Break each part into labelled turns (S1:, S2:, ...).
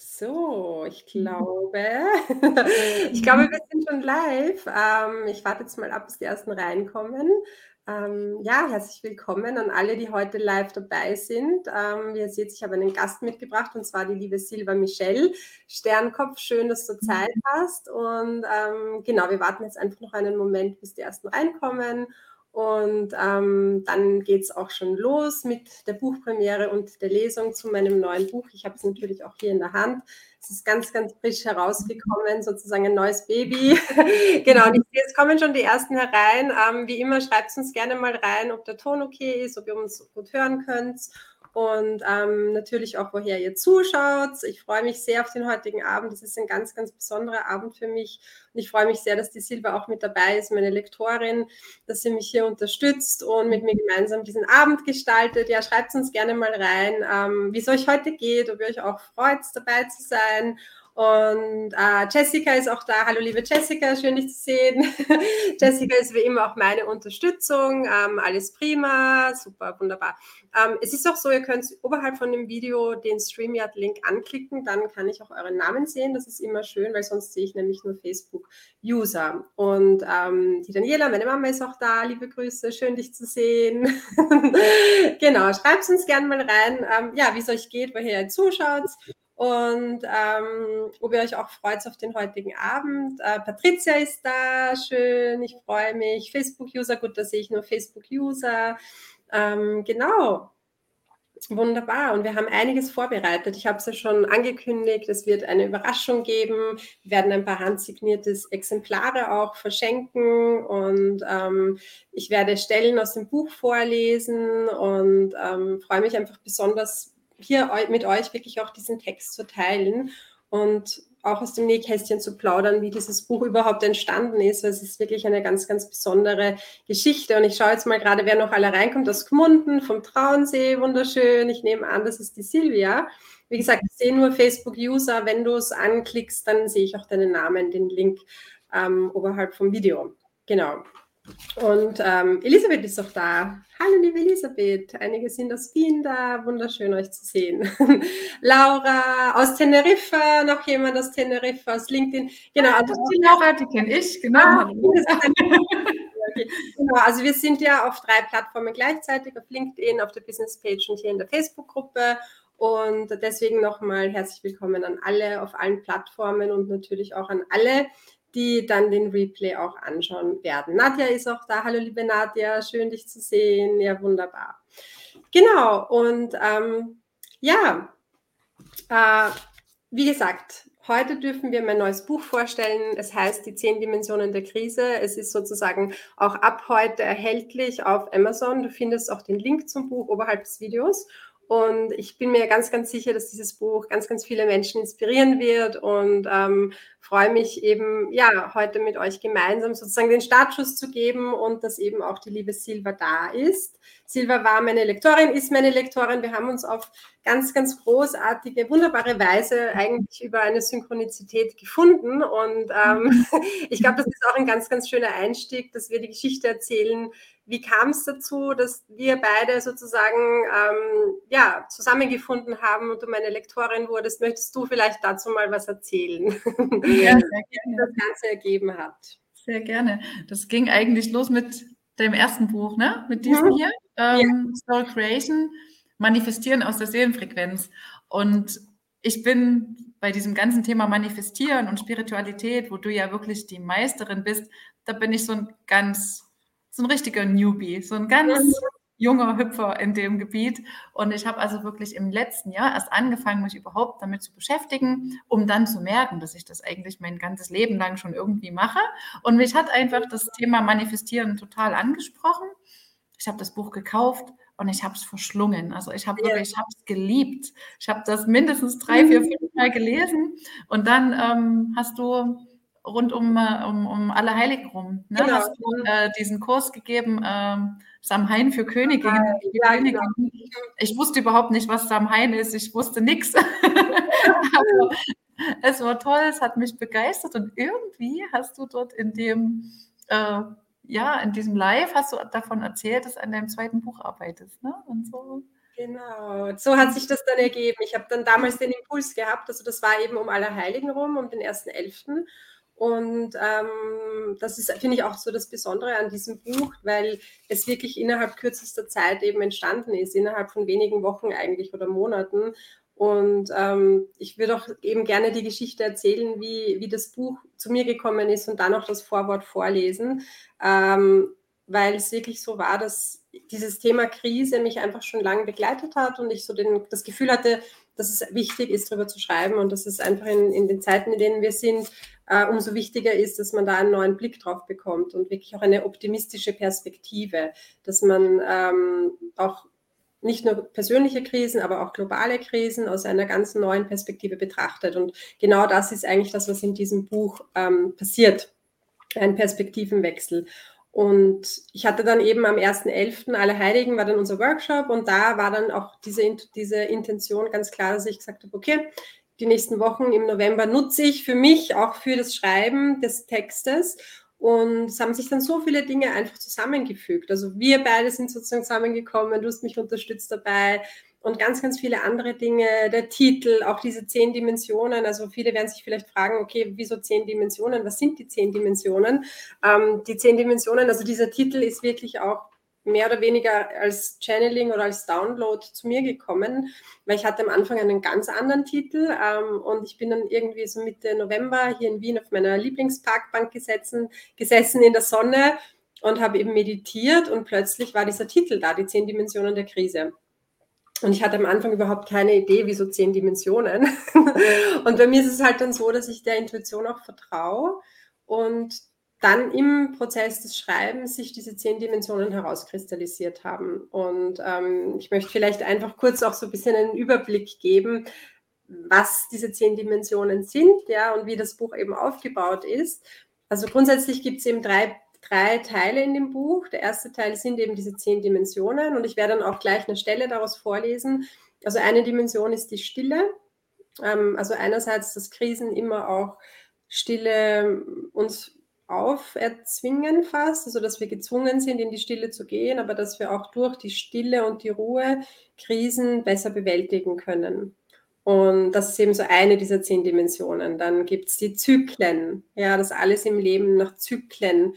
S1: So, ich glaube, ich glaube, wir sind schon live. Ähm, ich warte jetzt mal ab, bis die ersten reinkommen. Ähm, ja, herzlich willkommen an alle, die heute live dabei sind. Ähm, wie ihr seht, ich habe einen Gast mitgebracht und zwar die liebe Silva Michelle. Sternkopf, schön, dass du Zeit hast. Und ähm, genau, wir warten jetzt einfach noch einen Moment, bis die ersten reinkommen. Und ähm, dann geht es auch schon los mit der Buchpremiere und der Lesung zu meinem neuen Buch. Ich habe es natürlich auch hier in der Hand. Es ist ganz, ganz frisch herausgekommen, sozusagen ein neues Baby. genau, und jetzt kommen schon die ersten herein. Ähm, wie immer, schreibt uns gerne mal rein, ob der Ton okay ist, ob ihr uns gut hören könnt und ähm, natürlich auch, woher ihr zuschaut. Ich freue mich sehr auf den heutigen Abend. Das ist ein ganz, ganz besonderer Abend für mich. Und ich freue mich sehr, dass die Silva auch mit dabei ist, meine Lektorin, dass sie mich hier unterstützt und mit mir gemeinsam diesen Abend gestaltet. Ja, schreibt uns gerne mal rein, ähm, wie es euch heute geht, ob ihr euch auch freut, dabei zu sein und äh, Jessica ist auch da. Hallo liebe Jessica, schön dich zu sehen. Jessica ist wie immer auch meine Unterstützung. Ähm, alles prima, super, wunderbar. Ähm, es ist auch so, ihr könnt oberhalb von dem Video den StreamYard-Link anklicken, dann kann ich auch euren Namen sehen. Das ist immer schön, weil sonst sehe ich nämlich nur Facebook-User. Und ähm, die Daniela, meine Mama ist auch da. Liebe Grüße, schön dich zu sehen. genau, schreibt uns gerne mal rein, ähm, ja, wie es euch geht, woher ihr zuschaut und ähm, ob ihr euch auch freut auf den heutigen Abend. Äh, Patricia ist da, schön, ich freue mich. Facebook-User, gut, da sehe ich nur Facebook-User. Ähm, genau, Wunderbar. Und wir haben einiges vorbereitet. Ich habe es ja schon angekündigt. Es wird eine Überraschung geben. Wir werden ein paar handsignierte Exemplare auch verschenken. Und ähm, ich werde Stellen aus dem Buch vorlesen und ähm, freue mich einfach besonders, hier mit euch wirklich auch diesen Text zu teilen und auch aus dem Nähkästchen zu plaudern, wie dieses Buch überhaupt entstanden ist. Es ist wirklich eine ganz, ganz besondere Geschichte. Und ich schaue jetzt mal gerade, wer noch alle reinkommt aus Gmunden, vom Traunsee, wunderschön. Ich nehme an, das ist die Silvia. Wie gesagt, ich sehe nur Facebook-User. Wenn du es anklickst, dann sehe ich auch deinen Namen, den Link ähm, oberhalb vom Video. Genau. Und ähm, Elisabeth ist auch da. Hallo, liebe Elisabeth. Einige sind aus Wien da. Wunderschön, euch zu sehen. Laura aus Teneriffa, noch jemand aus Teneriffa, aus LinkedIn.
S2: Genau, also die Laura, die kenne ich, genau. Ah,
S1: genau. Also wir sind ja auf drei Plattformen gleichzeitig, auf LinkedIn, auf der Business Page und hier in der Facebook-Gruppe. Und deswegen nochmal herzlich willkommen an alle auf allen Plattformen und natürlich auch an alle, die dann den Replay auch anschauen werden. Nadja ist auch da. Hallo, liebe Nadja, schön dich zu sehen. Ja, wunderbar. Genau, und ähm, ja, äh, wie gesagt, heute dürfen wir mein neues Buch vorstellen. Es heißt Die zehn Dimensionen der Krise. Es ist sozusagen auch ab heute erhältlich auf Amazon. Du findest auch den Link zum Buch oberhalb des Videos. Und ich bin mir ganz, ganz sicher, dass dieses Buch ganz, ganz viele Menschen inspirieren wird und ähm, freue mich eben, ja, heute mit euch gemeinsam sozusagen den Startschuss zu geben und dass eben auch die liebe Silva da ist. Silva war meine Lektorin, ist meine Lektorin. Wir haben uns auf ganz, ganz großartige, wunderbare Weise eigentlich über eine Synchronizität gefunden. Und ähm, ich glaube, das ist auch ein ganz, ganz schöner Einstieg, dass wir die Geschichte erzählen, wie kam es dazu, dass wir beide sozusagen ähm, ja, zusammengefunden haben und du meine Lektorin wurdest? Möchtest du vielleicht dazu mal was erzählen, ja, wie das Ganze ergeben hat?
S2: Sehr gerne. Das ging eigentlich los mit dem ersten Buch, ne? mit diesem mhm. hier, ähm, ja. Soul Creation, Manifestieren aus der Seelenfrequenz. Und ich bin bei diesem ganzen Thema Manifestieren und Spiritualität, wo du ja wirklich die Meisterin bist, da bin ich so ein ganz so ein richtiger Newbie, so ein ganz junger Hüpfer in dem Gebiet. Und ich habe also wirklich im letzten Jahr erst angefangen, mich überhaupt damit zu beschäftigen, um dann zu merken, dass ich das eigentlich mein ganzes Leben lang schon irgendwie mache. Und mich hat einfach das Thema Manifestieren total angesprochen. Ich habe das Buch gekauft und ich habe es verschlungen. Also ich habe wirklich, ich habe es geliebt. Ich habe das mindestens drei, vier, mhm. fünf Mal gelesen. Und dann ähm, hast du rund um, äh, um, um alle Heiligen rum. Ne? Genau. Hast du äh, diesen Kurs gegeben, ähm, Samhain für Könige. Ja, Könige. Genau. Ich wusste überhaupt nicht, was Samhain ist. Ich wusste nichts. es war toll, es hat mich begeistert und irgendwie hast du dort in dem, äh, ja, in diesem Live hast du davon erzählt, dass du an deinem zweiten Buch arbeitest. Ne? Und so
S1: Genau, so hat sich das dann ergeben. Ich habe dann damals den Impuls gehabt, also das war eben um Allerheiligen rum, um den 1.11. Und ähm, das ist, finde ich, auch so das Besondere an diesem Buch, weil es wirklich innerhalb kürzester Zeit eben entstanden ist, innerhalb von wenigen Wochen eigentlich oder Monaten. Und ähm, ich würde auch eben gerne die Geschichte erzählen, wie, wie das Buch zu mir gekommen ist und dann auch das Vorwort vorlesen, ähm, weil es wirklich so war, dass dieses Thema Krise mich einfach schon lange begleitet hat und ich so den, das Gefühl hatte, dass es wichtig ist, darüber zu schreiben und dass es einfach in, in den Zeiten, in denen wir sind, äh, umso wichtiger ist, dass man da einen neuen Blick drauf bekommt und wirklich auch eine optimistische Perspektive, dass man ähm, auch nicht nur persönliche Krisen, aber auch globale Krisen aus einer ganz neuen Perspektive betrachtet. Und genau das ist eigentlich das, was in diesem Buch ähm, passiert, ein Perspektivenwechsel. Und ich hatte dann eben am 1.11. Allerheiligen war dann unser Workshop und da war dann auch diese, diese Intention ganz klar, dass ich gesagt habe, okay, die nächsten Wochen im November nutze ich für mich, auch für das Schreiben des Textes. Und es haben sich dann so viele Dinge einfach zusammengefügt. Also wir beide sind sozusagen zusammengekommen, du hast mich unterstützt dabei und ganz, ganz viele andere Dinge. Der Titel, auch diese zehn Dimensionen. Also viele werden sich vielleicht fragen, okay, wieso zehn Dimensionen? Was sind die zehn Dimensionen? Ähm, die zehn Dimensionen, also dieser Titel ist wirklich auch mehr oder weniger als Channeling oder als Download zu mir gekommen, weil ich hatte am Anfang einen ganz anderen Titel ähm, und ich bin dann irgendwie so Mitte November hier in Wien auf meiner Lieblingsparkbank gesessen, gesessen in der Sonne und habe eben meditiert und plötzlich war dieser Titel da, die zehn Dimensionen der Krise. Und ich hatte am Anfang überhaupt keine Idee, wieso zehn Dimensionen. und bei mir ist es halt dann so, dass ich der Intuition auch vertraue und dann im Prozess des Schreibens sich diese zehn Dimensionen herauskristallisiert haben. Und ähm, ich möchte vielleicht einfach kurz auch so ein bisschen einen Überblick geben, was diese zehn Dimensionen sind, ja, und wie das Buch eben aufgebaut ist. Also grundsätzlich gibt es eben drei, drei Teile in dem Buch. Der erste Teil sind eben diese zehn Dimensionen und ich werde dann auch gleich eine Stelle daraus vorlesen. Also eine Dimension ist die Stille. Ähm, also einerseits, dass Krisen immer auch Stille uns auferzwingen fast, also dass wir gezwungen sind, in die Stille zu gehen, aber dass wir auch durch die Stille und die Ruhe Krisen besser bewältigen können. Und das ist eben so eine dieser zehn Dimensionen. Dann gibt es die Zyklen, ja, dass alles im Leben nach Zyklen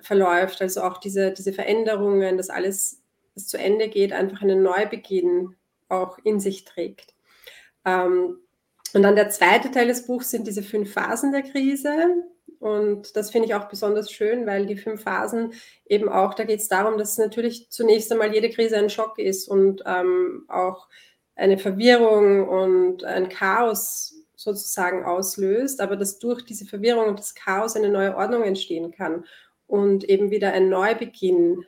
S1: verläuft, also auch diese, diese Veränderungen, dass alles, was zu Ende geht, einfach einen Neubeginn auch in sich trägt. Ähm, und dann der zweite Teil des Buchs sind diese fünf Phasen der Krise. Und das finde ich auch besonders schön, weil die fünf Phasen eben auch, da geht es darum, dass natürlich zunächst einmal jede Krise ein Schock ist und ähm, auch eine Verwirrung und ein Chaos sozusagen auslöst, aber dass durch diese Verwirrung und das Chaos eine neue Ordnung entstehen kann und eben wieder ein Neubeginn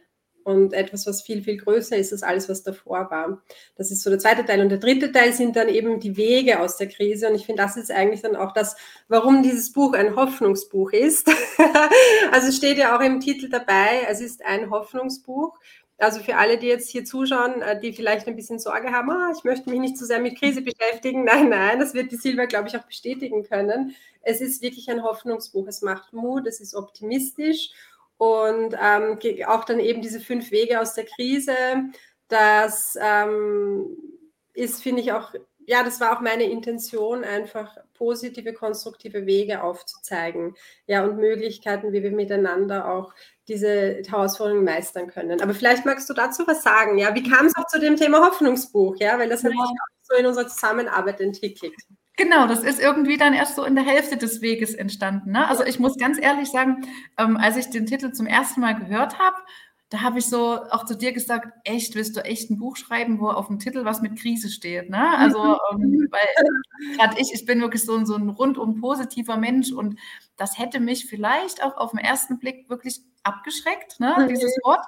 S1: und etwas, was viel, viel größer ist als alles, was davor war. Das ist so der zweite Teil. Und der dritte Teil sind dann eben die Wege aus der Krise. Und ich finde, das ist eigentlich dann auch das, warum dieses Buch ein Hoffnungsbuch ist. also es steht ja auch im Titel dabei, es ist ein Hoffnungsbuch. Also für alle, die jetzt hier zuschauen, äh, die vielleicht ein bisschen Sorge haben, ah, ich möchte mich nicht zu so sehr mit Krise beschäftigen. Nein, nein, das wird die Silber, glaube ich, auch bestätigen können. Es ist wirklich ein Hoffnungsbuch. Es macht Mut, es ist optimistisch und ähm, auch dann eben diese fünf Wege aus der Krise, das ähm, ist, finde ich, auch, ja, das war auch meine Intention, einfach positive, konstruktive Wege aufzuzeigen. Ja, und Möglichkeiten, wie wir miteinander auch diese Herausforderungen meistern können. Aber vielleicht magst du dazu was sagen, ja? Wie kam es auch zu dem Thema Hoffnungsbuch, ja? Weil das ja. hat sich auch so in unserer Zusammenarbeit entwickelt.
S2: Genau, das ist irgendwie dann erst so in der Hälfte des Weges entstanden. Ne? Also ich muss ganz ehrlich sagen, ähm, als ich den Titel zum ersten Mal gehört habe, da habe ich so auch zu dir gesagt, echt, willst du echt ein Buch schreiben, wo auf dem Titel was mit Krise steht? Ne? Also, ähm, weil gerade ich, ich bin wirklich so, so ein rundum positiver Mensch und das hätte mich vielleicht auch auf den ersten Blick wirklich abgeschreckt, ne? dieses Wort.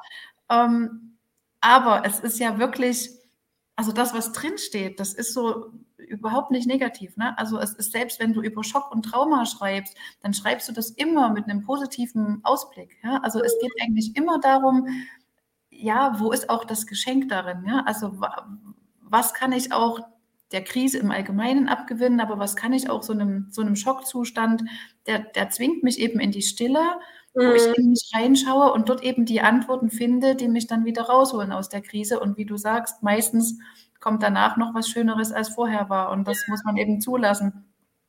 S2: Ähm, aber es ist ja wirklich, also das, was drinsteht, das ist so überhaupt nicht negativ. Ne? Also es ist selbst, wenn du über Schock und Trauma schreibst, dann schreibst du das immer mit einem positiven Ausblick. Ja? Also es geht eigentlich immer darum, ja, wo ist auch das Geschenk darin? Ja? Also was kann ich auch der Krise im Allgemeinen abgewinnen, aber was kann ich auch so einem, so einem Schockzustand, der, der zwingt mich eben in die Stille mhm. wo ich mhm. in mich reinschaue und dort eben die Antworten finde, die mich dann wieder rausholen aus der Krise. Und wie du sagst, meistens kommt danach noch was Schöneres als vorher war. Und das muss man eben zulassen.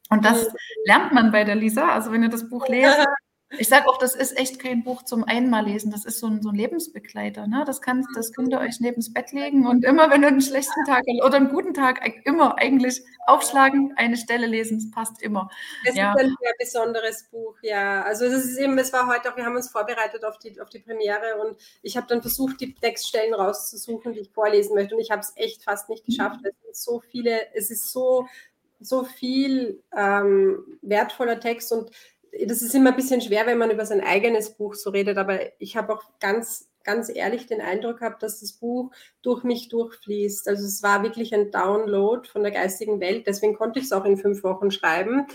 S2: Und das mhm. lernt man bei der Lisa. Also wenn ihr das Buch lest, ich sage auch, das ist echt kein Buch zum Einmallesen. Das ist so ein, so ein Lebensbegleiter. Ne? Das, kann, das könnt ihr euch neben das Bett legen und immer, wenn ihr einen schlechten Tag oder einen guten Tag, immer eigentlich aufschlagen, eine Stelle lesen. Das passt immer.
S1: Es ja. ist ein sehr besonderes Buch, ja. Also es ist eben, es war heute auch, wir haben uns vorbereitet auf die, auf die Premiere und ich habe dann versucht, die Textstellen rauszusuchen, die ich vorlesen möchte. Und ich habe es echt fast nicht geschafft. Es sind so viele, es ist so so viel ähm, wertvoller Text und das ist immer ein bisschen schwer, wenn man über sein eigenes Buch so redet, aber ich habe auch ganz, ganz ehrlich den Eindruck gehabt, dass das Buch durch mich durchfließt. Also es war wirklich ein Download von der geistigen Welt, deswegen konnte ich es auch in fünf Wochen schreiben.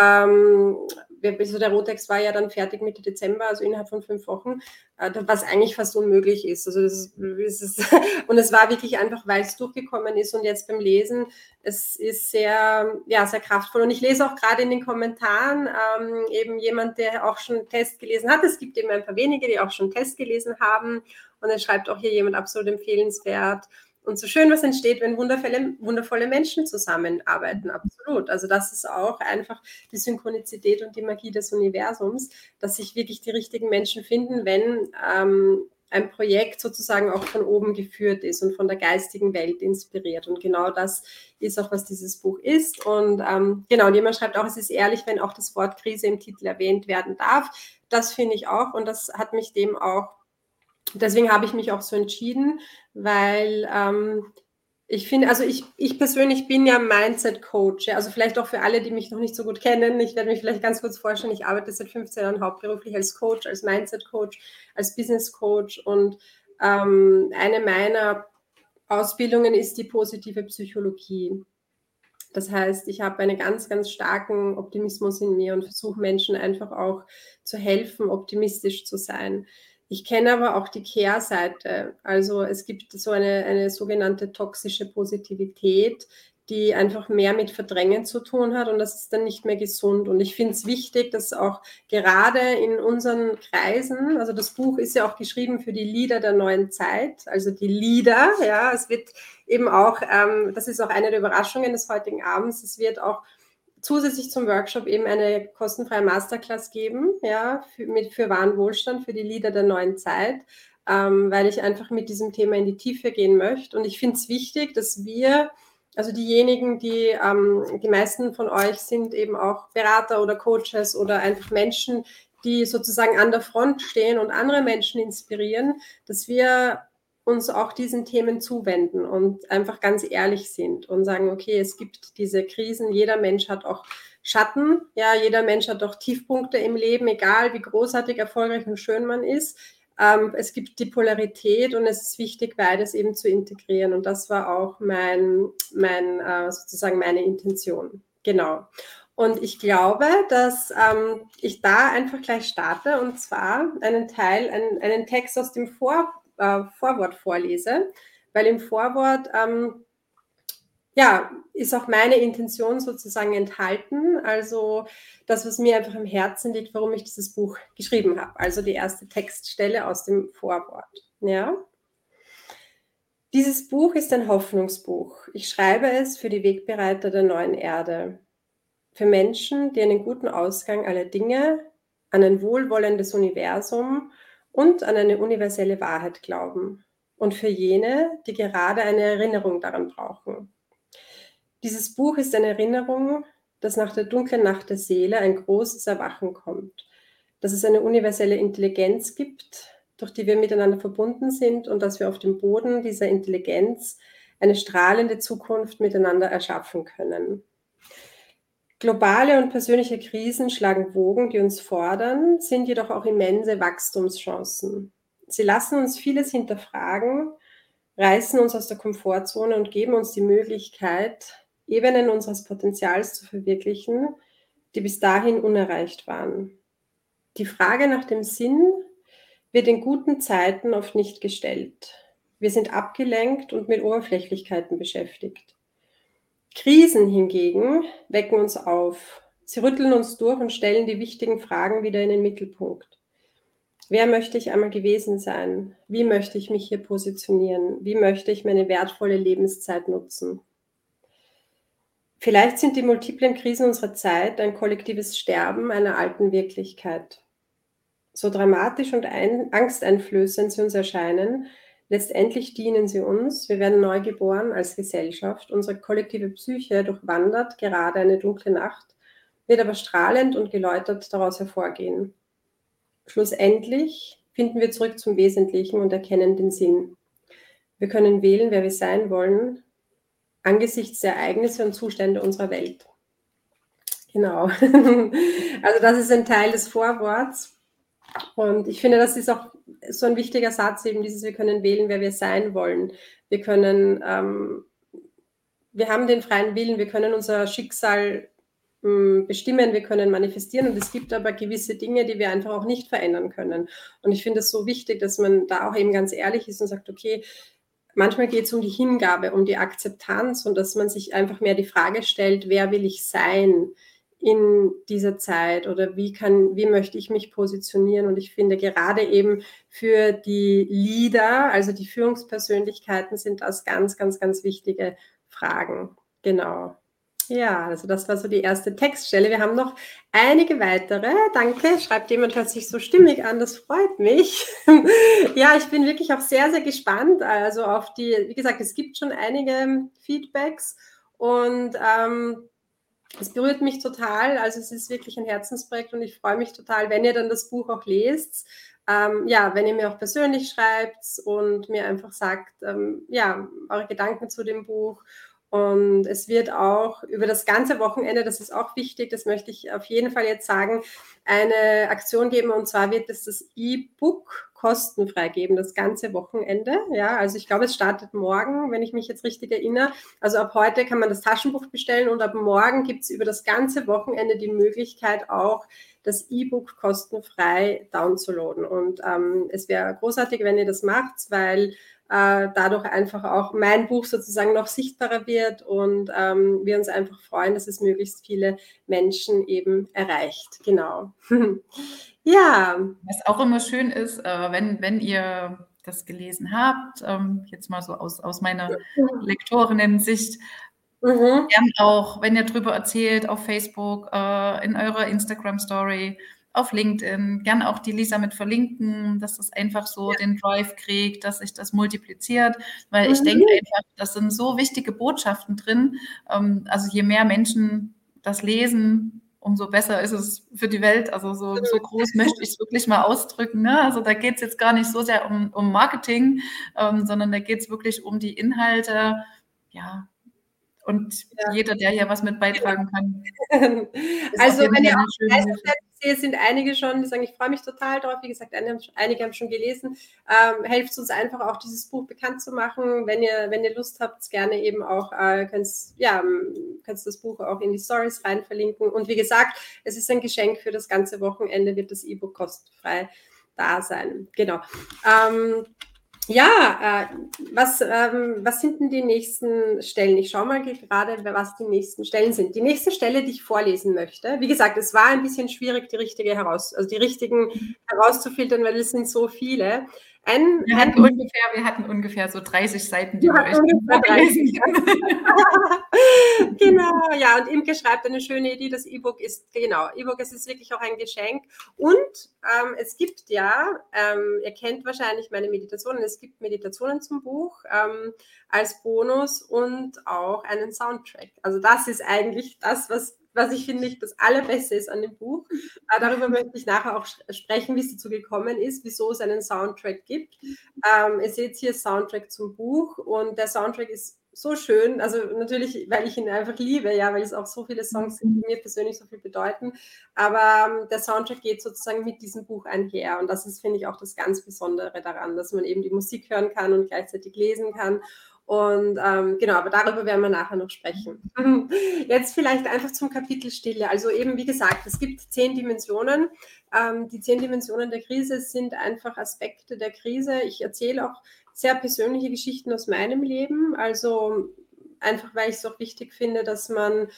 S1: Ähm, also der Rotex war ja dann fertig Mitte Dezember, also innerhalb von fünf Wochen, äh, was eigentlich fast unmöglich ist. Also das ist, ist und es war wirklich einfach, weil es durchgekommen ist und jetzt beim Lesen, es ist sehr, ja, sehr kraftvoll. Und ich lese auch gerade in den Kommentaren ähm, eben jemand, der auch schon Test gelesen hat. Es gibt eben ein paar wenige, die auch schon Test gelesen haben. Und es schreibt auch hier jemand absolut empfehlenswert. Und so schön, was entsteht, wenn wundervolle, wundervolle Menschen zusammenarbeiten, absolut. Also das ist auch einfach die Synchronizität und die Magie des Universums, dass sich wirklich die richtigen Menschen finden, wenn ähm, ein Projekt sozusagen auch von oben geführt ist und von der geistigen Welt inspiriert. Und genau das ist auch, was dieses Buch ist. Und ähm, genau, und jemand schreibt auch, es ist ehrlich, wenn auch das Wort Krise im Titel erwähnt werden darf. Das finde ich auch und das hat mich dem auch deswegen habe ich mich auch so entschieden, weil ähm, ich finde, also ich, ich persönlich bin ja Mindset-Coach, also vielleicht auch für alle, die mich noch nicht so gut kennen. Ich werde mich vielleicht ganz kurz vorstellen. Ich arbeite seit 15 Jahren hauptberuflich als Coach, als Mindset-Coach, als Business-Coach und ähm, eine meiner Ausbildungen ist die positive Psychologie. Das heißt, ich habe einen ganz, ganz starken Optimismus in mir und versuche Menschen einfach auch zu helfen, optimistisch zu sein. Ich kenne aber auch die Kehrseite. Also es gibt so eine, eine sogenannte toxische Positivität, die einfach mehr mit Verdrängen zu tun hat und das ist dann nicht mehr gesund. Und ich finde es wichtig, dass auch gerade in unseren Kreisen, also das Buch ist ja auch geschrieben für die Lieder der neuen Zeit, also die Lieder, ja, es wird eben auch, ähm, das ist auch eine der Überraschungen des heutigen Abends, es wird auch zusätzlich zum Workshop eben eine kostenfreie Masterclass geben, ja, für, mit, für wahren Wohlstand, für die Lieder der neuen Zeit, ähm, weil ich einfach mit diesem Thema in die Tiefe gehen möchte. Und ich finde es wichtig, dass wir, also diejenigen, die, ähm, die meisten von euch sind eben auch Berater oder Coaches oder einfach Menschen, die sozusagen an der Front stehen und andere Menschen inspirieren, dass wir uns auch diesen Themen zuwenden und einfach ganz ehrlich sind und sagen, okay, es gibt diese Krisen, jeder Mensch hat auch Schatten, ja, jeder Mensch hat auch Tiefpunkte im Leben, egal wie großartig, erfolgreich und schön man ist. Ähm, es gibt die Polarität und es ist wichtig, beides eben zu integrieren. Und das war auch mein, mein äh, sozusagen meine Intention. Genau. Und ich glaube, dass ähm, ich da einfach gleich starte und zwar einen Teil, einen, einen Text aus dem Vor äh, Vorwort vorlese, weil im Vorwort ähm, ja, ist auch meine Intention sozusagen enthalten. Also das, was mir einfach im Herzen liegt, warum ich dieses Buch geschrieben habe. Also die erste Textstelle aus dem Vorwort. Ja. Dieses Buch ist ein Hoffnungsbuch. Ich schreibe es für die Wegbereiter der neuen Erde. Für Menschen, die einen guten Ausgang aller Dinge, an ein wohlwollendes Universum und an eine universelle Wahrheit glauben und für jene, die gerade eine Erinnerung daran brauchen. Dieses Buch ist eine Erinnerung, dass nach der dunklen Nacht der Seele ein großes Erwachen kommt, dass es eine universelle Intelligenz gibt, durch die wir miteinander verbunden sind und dass wir auf dem Boden dieser Intelligenz eine strahlende Zukunft miteinander erschaffen können. Globale und persönliche Krisen schlagen Wogen, die uns fordern, sind jedoch auch immense Wachstumschancen. Sie lassen uns vieles hinterfragen, reißen uns aus der Komfortzone und geben uns die Möglichkeit, Ebenen unseres Potenzials zu verwirklichen, die bis dahin unerreicht waren. Die Frage nach dem Sinn wird in guten Zeiten oft nicht gestellt. Wir sind abgelenkt und mit Oberflächlichkeiten beschäftigt. Krisen hingegen wecken uns auf. Sie rütteln uns durch und stellen die wichtigen Fragen wieder in den Mittelpunkt. Wer möchte ich einmal gewesen sein? Wie möchte ich mich hier positionieren? Wie möchte ich meine wertvolle Lebenszeit nutzen? Vielleicht sind die multiplen Krisen unserer Zeit ein kollektives Sterben einer alten Wirklichkeit. So dramatisch und ein, angsteinflößend sie uns erscheinen, letztendlich dienen sie uns. Wir werden neu geboren als Gesellschaft. Unsere kollektive Psyche durchwandert gerade eine dunkle Nacht, wird aber strahlend und geläutert daraus hervorgehen. Schlussendlich finden wir zurück zum Wesentlichen und erkennen den Sinn. Wir können wählen, wer wir sein wollen, angesichts der Ereignisse und Zustände unserer Welt. Genau. Also das ist ein Teil des Vorworts. Und ich finde, das ist auch so ein wichtiger Satz, eben dieses, wir können wählen, wer wir sein wollen. Wir können, ähm, wir haben den freien Willen, wir können unser Schicksal hm, bestimmen, wir können manifestieren und es gibt aber gewisse Dinge, die wir einfach auch nicht verändern können. Und ich finde es so wichtig, dass man da auch eben ganz ehrlich ist und sagt, okay, manchmal geht es um die Hingabe, um die Akzeptanz und dass man sich einfach mehr die Frage stellt, wer will ich sein in dieser Zeit oder wie kann, wie möchte ich mich positionieren? Und ich finde gerade eben für die Leader, also die Führungspersönlichkeiten, sind das ganz, ganz, ganz wichtige Fragen. Genau. Ja, also das war so die erste Textstelle. Wir haben noch einige weitere. Danke, schreibt jemand, hört sich so stimmig an, das freut mich. ja, ich bin wirklich auch sehr, sehr gespannt. Also auf die, wie gesagt, es gibt schon einige Feedbacks und ähm, es berührt mich total. Also es ist wirklich ein Herzensprojekt und ich freue mich total, wenn ihr dann das Buch auch lest. Ähm, ja, wenn ihr mir auch persönlich schreibt und mir einfach sagt, ähm, ja, eure Gedanken zu dem Buch und es wird auch über das ganze Wochenende, das ist auch wichtig, das möchte ich auf jeden Fall jetzt sagen, eine Aktion geben. Und zwar wird es das E-Book kostenfrei geben, das ganze Wochenende. Ja, also ich glaube, es startet morgen, wenn ich mich jetzt richtig erinnere. Also ab heute kann man das Taschenbuch bestellen und ab morgen gibt es über das ganze Wochenende die Möglichkeit auch, das E-Book kostenfrei downzuladen. Und ähm, es wäre großartig, wenn ihr das macht, weil äh, dadurch einfach auch mein Buch sozusagen noch sichtbarer wird und ähm, wir uns einfach freuen, dass es möglichst viele Menschen eben erreicht. Genau.
S2: ja. Was auch immer schön ist, äh, wenn, wenn ihr das gelesen habt, ähm, jetzt mal so aus, aus meiner Lektorinnen-Sicht, Mhm. Gern auch, wenn ihr drüber erzählt auf Facebook, äh, in eurer Instagram-Story, auf LinkedIn, gern auch die Lisa mit verlinken, dass das einfach so ja. den Drive kriegt, dass sich das multipliziert, weil mhm. ich denke einfach, das sind so wichtige Botschaften drin. Ähm, also je mehr Menschen das lesen, umso besser ist es für die Welt. Also so, so groß möchte ich es wirklich mal ausdrücken. Ne? Also da geht es jetzt gar nicht so sehr um, um Marketing, ähm, sondern da geht es wirklich um die Inhalte, ja, und ja. jeder, der hier was mit beitragen kann.
S1: also, wenn ihr auch sehe, sind einige schon, die sagen, ich freue mich total drauf. Wie gesagt, einige haben, schon gelesen. Ähm, helft uns einfach auch, dieses Buch bekannt zu machen. Wenn ihr, wenn ihr Lust habt, gerne eben auch, äh, könnt ja, könnt das Buch auch in die Stories rein verlinken. Und wie gesagt, es ist ein Geschenk für das ganze Wochenende, wird das E-Book kostenfrei da sein. Genau. Ähm, ja, äh, was, ähm, was sind denn die nächsten Stellen? Ich schaue mal gerade, was die nächsten Stellen sind. Die nächste Stelle, die ich vorlesen möchte, wie gesagt, es war ein bisschen schwierig, die richtige heraus, also die richtigen mhm. herauszufiltern, weil es sind so viele.
S2: Ein, wir, hatten ein, ungefähr, wir hatten ungefähr so 30 Seiten, die wir euch vorgelesen
S1: Genau, ja, und Imke schreibt eine schöne Idee, das E-Book ist, genau, E-Book es ist wirklich auch ein Geschenk. Und ähm, es gibt ja, ähm, ihr kennt wahrscheinlich meine Meditationen, es gibt Meditationen zum Buch ähm, als Bonus und auch einen Soundtrack. Also das ist eigentlich das, was was ich finde, das Allerbeste ist an dem Buch. Äh, darüber möchte ich nachher auch sprechen, wie es dazu gekommen ist, wieso es einen Soundtrack gibt. Ähm, ihr seht hier Soundtrack zum Buch und der Soundtrack ist so schön, also natürlich, weil ich ihn einfach liebe, ja, weil es auch so viele Songs sind, die mir persönlich so viel bedeuten, aber ähm, der Soundtrack geht sozusagen mit diesem Buch einher und das ist, finde ich, auch das ganz Besondere daran, dass man eben die Musik hören kann und gleichzeitig lesen kann und ähm, genau, aber darüber werden wir nachher noch sprechen. Jetzt vielleicht einfach zum Kapitel Stille. Also eben, wie gesagt, es gibt zehn Dimensionen. Ähm, die zehn Dimensionen der Krise sind einfach Aspekte der Krise. Ich erzähle auch sehr persönliche Geschichten aus meinem Leben. Also einfach, weil ich es auch wichtig finde, dass man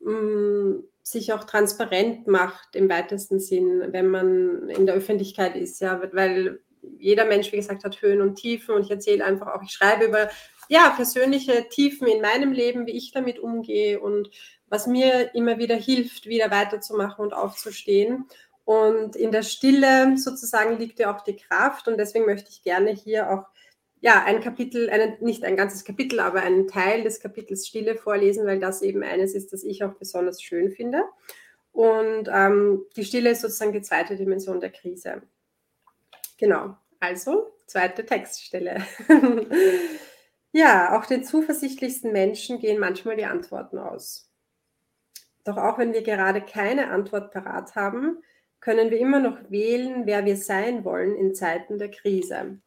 S1: mh, mm, sich auch transparent macht im weitesten Sinn, wenn man in der Öffentlichkeit ist, ja, weil jeder Mensch, wie gesagt, hat Höhen und Tiefen und ich erzähle einfach auch, ich schreibe über ja, persönliche Tiefen in meinem Leben, wie ich damit umgehe und was mir immer wieder hilft, wieder weiterzumachen und aufzustehen. Und in der Stille sozusagen liegt ja auch die Kraft und deswegen möchte ich gerne hier auch ja, ein Kapitel, einen, nicht ein ganzes Kapitel, aber einen Teil des Kapitels Stille vorlesen, weil das eben eines ist, das ich auch besonders schön finde. Und ähm, die Stille ist sozusagen die zweite Dimension der Krise. Genau, also zweite Textstelle. ja, auch den zuversichtlichsten Menschen gehen manchmal die Antworten aus. Doch auch wenn wir gerade keine Antwort parat haben, können wir immer noch wählen, wer wir sein wollen in Zeiten der Krise.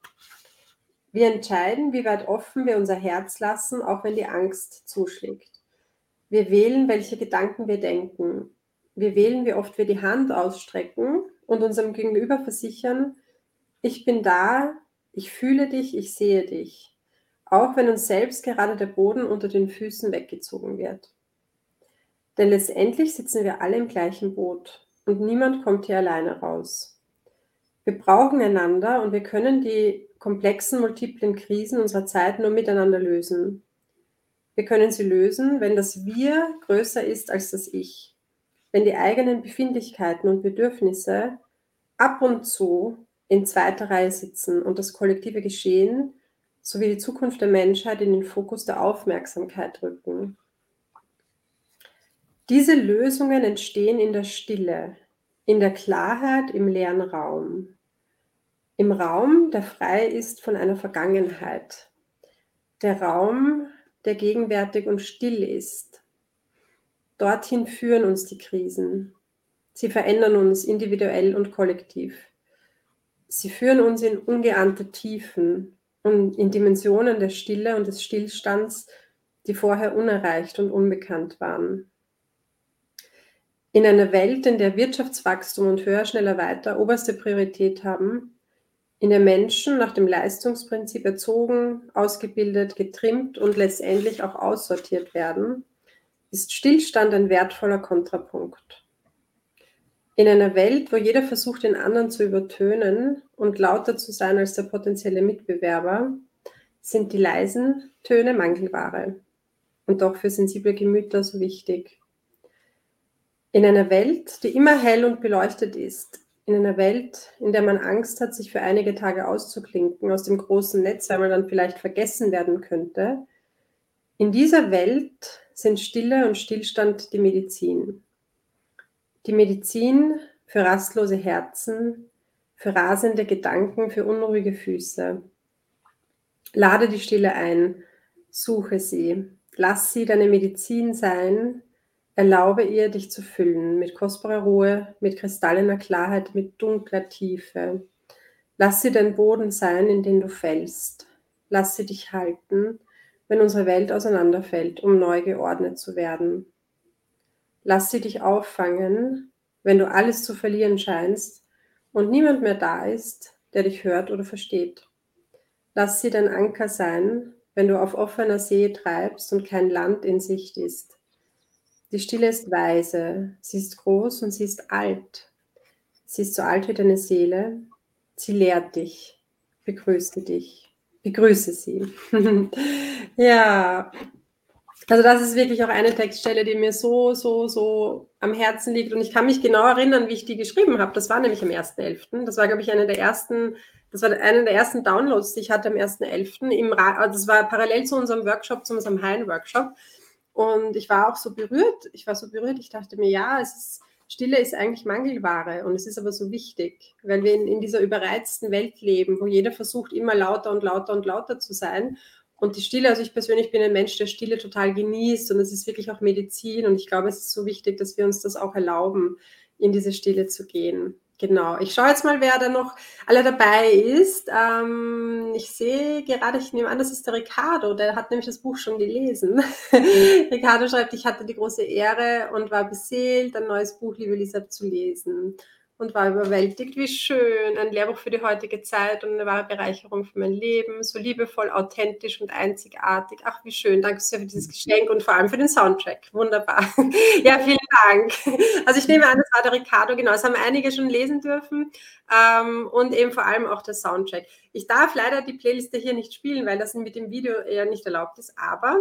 S1: Wir entscheiden, wie weit offen wir unser Herz lassen, auch wenn die Angst zuschlägt. Wir wählen, welche Gedanken wir denken. Wir wählen, wie oft wir die Hand ausstrecken und unserem Gegenüber versichern, ich bin da, ich fühle dich, ich sehe dich, auch wenn uns selbst gerade der Boden unter den Füßen weggezogen wird. Denn letztendlich sitzen wir alle im gleichen Boot und niemand kommt hier alleine raus. Wir brauchen einander und wir können die komplexen, multiplen Krisen unserer Zeit nur miteinander lösen. Wir können sie lösen, wenn das Wir größer ist als das Ich, wenn die eigenen Befindlichkeiten und Bedürfnisse ab und zu in zweiter Reihe sitzen und das kollektive Geschehen sowie die Zukunft der Menschheit in den Fokus der Aufmerksamkeit rücken. Diese Lösungen entstehen in der Stille, in der Klarheit im leeren Raum. Im Raum, der frei ist von einer Vergangenheit. Der Raum, der gegenwärtig und still ist. Dorthin führen uns die Krisen. Sie verändern uns individuell und kollektiv. Sie führen uns in ungeahnte Tiefen und in Dimensionen der Stille und des Stillstands, die vorher unerreicht und unbekannt waren. In einer Welt, in der Wirtschaftswachstum und höher, schneller, weiter oberste Priorität haben, in der Menschen nach dem Leistungsprinzip erzogen, ausgebildet, getrimmt und letztendlich auch aussortiert werden, ist Stillstand ein wertvoller Kontrapunkt. In einer Welt, wo jeder versucht, den anderen zu übertönen und lauter zu sein als der potenzielle Mitbewerber, sind die leisen Töne Mangelware und doch für sensible Gemüter so wichtig. In einer Welt, die immer hell und beleuchtet ist, in einer Welt, in der man Angst hat, sich für einige Tage auszuklinken aus dem großen Netz, weil man dann vielleicht vergessen werden könnte, in dieser Welt sind Stille und Stillstand die Medizin. Die Medizin für rastlose Herzen, für rasende Gedanken, für unruhige Füße. Lade die Stille ein, suche sie, lass sie deine Medizin sein, Erlaube ihr, dich zu füllen mit kostbarer Ruhe, mit kristallener Klarheit, mit dunkler Tiefe. Lass sie dein Boden sein, in den du fällst. Lass sie dich halten, wenn unsere Welt auseinanderfällt, um neu geordnet zu werden. Lass sie dich auffangen, wenn du alles zu verlieren scheinst und niemand mehr da ist, der dich hört oder versteht. Lass sie dein Anker sein, wenn du auf offener See treibst und kein Land in Sicht ist. Die Stille ist weise, sie ist groß und sie ist alt. Sie ist so alt wie deine Seele. Sie lehrt dich, begrüße dich, begrüße sie. ja, also das ist wirklich auch eine Textstelle, die mir so, so, so am Herzen liegt. Und ich kann mich genau erinnern, wie ich die geschrieben habe. Das war nämlich am 1.11. Das war, glaube ich, eine der ersten, das war einer der ersten Downloads, die ich hatte am 1.11. Also das war parallel zu unserem Workshop, zu unserem Heilen-Workshop. Und ich war auch so berührt. Ich war so berührt. Ich dachte mir, ja, es ist, Stille ist eigentlich Mangelware und es ist aber so wichtig, weil wir in, in dieser überreizten Welt leben, wo jeder versucht, immer lauter und lauter und lauter zu sein. Und die Stille, also ich persönlich bin ein Mensch, der Stille total genießt und es ist wirklich auch Medizin und ich glaube, es ist so wichtig, dass wir uns das auch erlauben, in diese Stille zu gehen. Genau, ich schaue jetzt mal, wer da noch alle dabei ist. Ähm, ich sehe gerade, ich nehme an, das ist der Ricardo, der hat nämlich das Buch schon gelesen. Ricardo schreibt, ich hatte die große Ehre und war beseelt, ein neues Buch, liebe Lisa, zu lesen. Und war überwältigt. Wie schön, ein Lehrbuch für die heutige Zeit und eine wahre Bereicherung für mein Leben. So liebevoll, authentisch und einzigartig. Ach, wie schön. Danke sehr für dieses Geschenk und vor allem für den Soundtrack. Wunderbar. Ja, vielen Dank. Also ich nehme an, das war der Ricardo, genau. Das haben einige schon lesen dürfen. Ähm, und eben vor allem auch der Soundtrack. Ich darf leider die Playliste hier nicht spielen, weil das mit dem Video eher nicht erlaubt ist, aber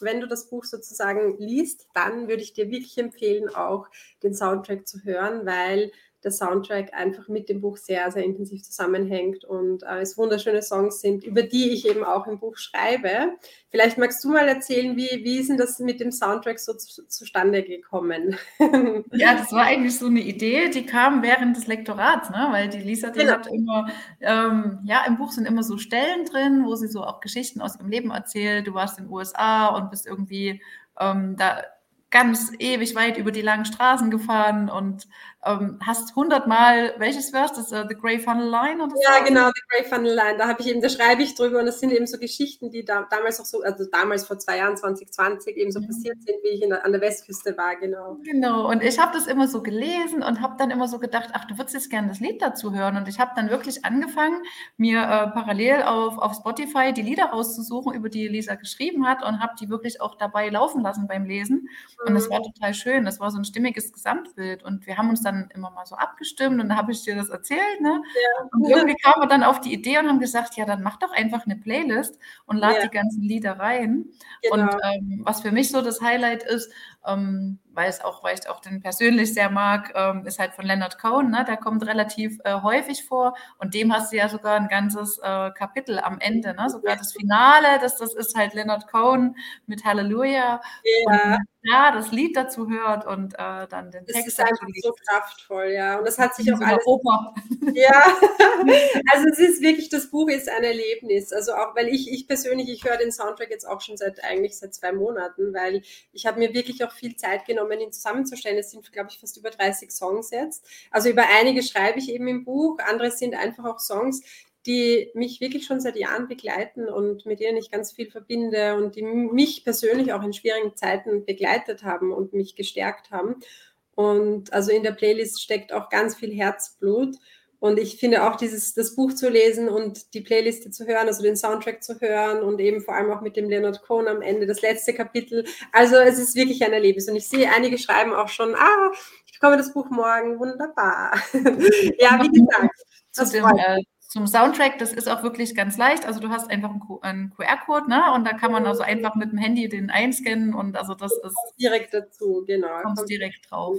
S1: wenn du das Buch sozusagen liest, dann würde ich dir wirklich empfehlen, auch den Soundtrack zu hören, weil der Soundtrack einfach mit dem Buch sehr, sehr intensiv zusammenhängt und äh, es wunderschöne Songs sind, über die ich eben auch im Buch schreibe. Vielleicht magst du mal erzählen, wie, wie ist denn das mit dem Soundtrack so zu, zustande gekommen?
S2: ja, das war eigentlich so eine Idee, die kam während des Lektorats, ne? weil die Lisa, die genau. hat immer, ähm, ja, im Buch sind immer so Stellen drin, wo sie so auch Geschichten aus ihrem Leben erzählt. Du warst in den USA und bist irgendwie ähm, da ganz ewig weit über die langen Straßen gefahren und ähm, hast hundertmal, welches Vers? Das uh, The Grey Funnel Line?
S1: Oder ja, so? genau, The Grey Funnel Line. Da habe ich eben, da schreibe ich drüber und das sind eben so Geschichten, die da, damals auch so, also damals vor zwei Jahren, 2020, eben so mhm. passiert sind, wie ich der, an der Westküste war, genau.
S2: Genau, und ich habe das immer so gelesen und habe dann immer so gedacht, ach, du würdest jetzt gerne das Lied dazu hören. Und ich habe dann wirklich angefangen, mir äh, parallel auf, auf Spotify die Lieder rauszusuchen, über die Lisa geschrieben hat und habe die wirklich auch dabei laufen lassen beim Lesen. Mhm. Und das war total schön. Das war so ein stimmiges Gesamtbild. Und wir haben uns dann immer mal so abgestimmt und dann habe ich dir das erzählt. Ne? Ja. Und irgendwie kamen wir dann auf die Idee und haben gesagt, ja, dann mach doch einfach eine Playlist und lad ja. die ganzen Lieder rein. Genau. Und ähm, was für mich so das Highlight ist, ähm, weil es auch, weil ich auch den persönlich sehr mag, ähm, ist halt von Leonard Cohen, ne? der kommt relativ äh, häufig vor und dem hast du ja sogar ein ganzes äh, Kapitel am Ende, ne? sogar das Finale, das, das ist halt Leonard Cohen mit Halleluja. Ja. Und, ja, das Lied dazu hört und äh, dann den
S1: das
S2: Text.
S1: Das ist einfach so kraftvoll, ja. Und das hat sich auch alles. Oper. Ja, also es ist wirklich, das Buch ist ein Erlebnis. Also auch, weil ich, ich persönlich, ich höre den Soundtrack jetzt auch schon seit eigentlich seit zwei Monaten, weil ich habe mir wirklich auch viel Zeit genommen, ihn zusammenzustellen. Es sind, glaube ich, fast über 30 Songs jetzt. Also über einige schreibe ich eben im Buch, andere sind einfach auch Songs, die mich wirklich schon seit Jahren begleiten und mit denen ich ganz viel verbinde und die mich persönlich auch in schwierigen Zeiten begleitet haben und mich gestärkt haben. Und also in der Playlist steckt auch ganz viel Herzblut. Und ich finde auch dieses, das Buch zu lesen und die Playliste zu hören, also den Soundtrack zu hören und eben vor allem auch mit dem Leonard Cohen am Ende, das letzte Kapitel. Also es ist wirklich ein Erlebnis. Und ich sehe, einige schreiben auch schon, ah, ich bekomme das Buch morgen, wunderbar. ja, wie gesagt.
S2: Zu dem, äh, zum Soundtrack, das ist auch wirklich ganz leicht. Also du hast einfach einen QR-Code, ne? Und da kann man also einfach mit dem Handy den einscannen und also das ist
S1: direkt dazu, genau.
S2: Kommst direkt drauf.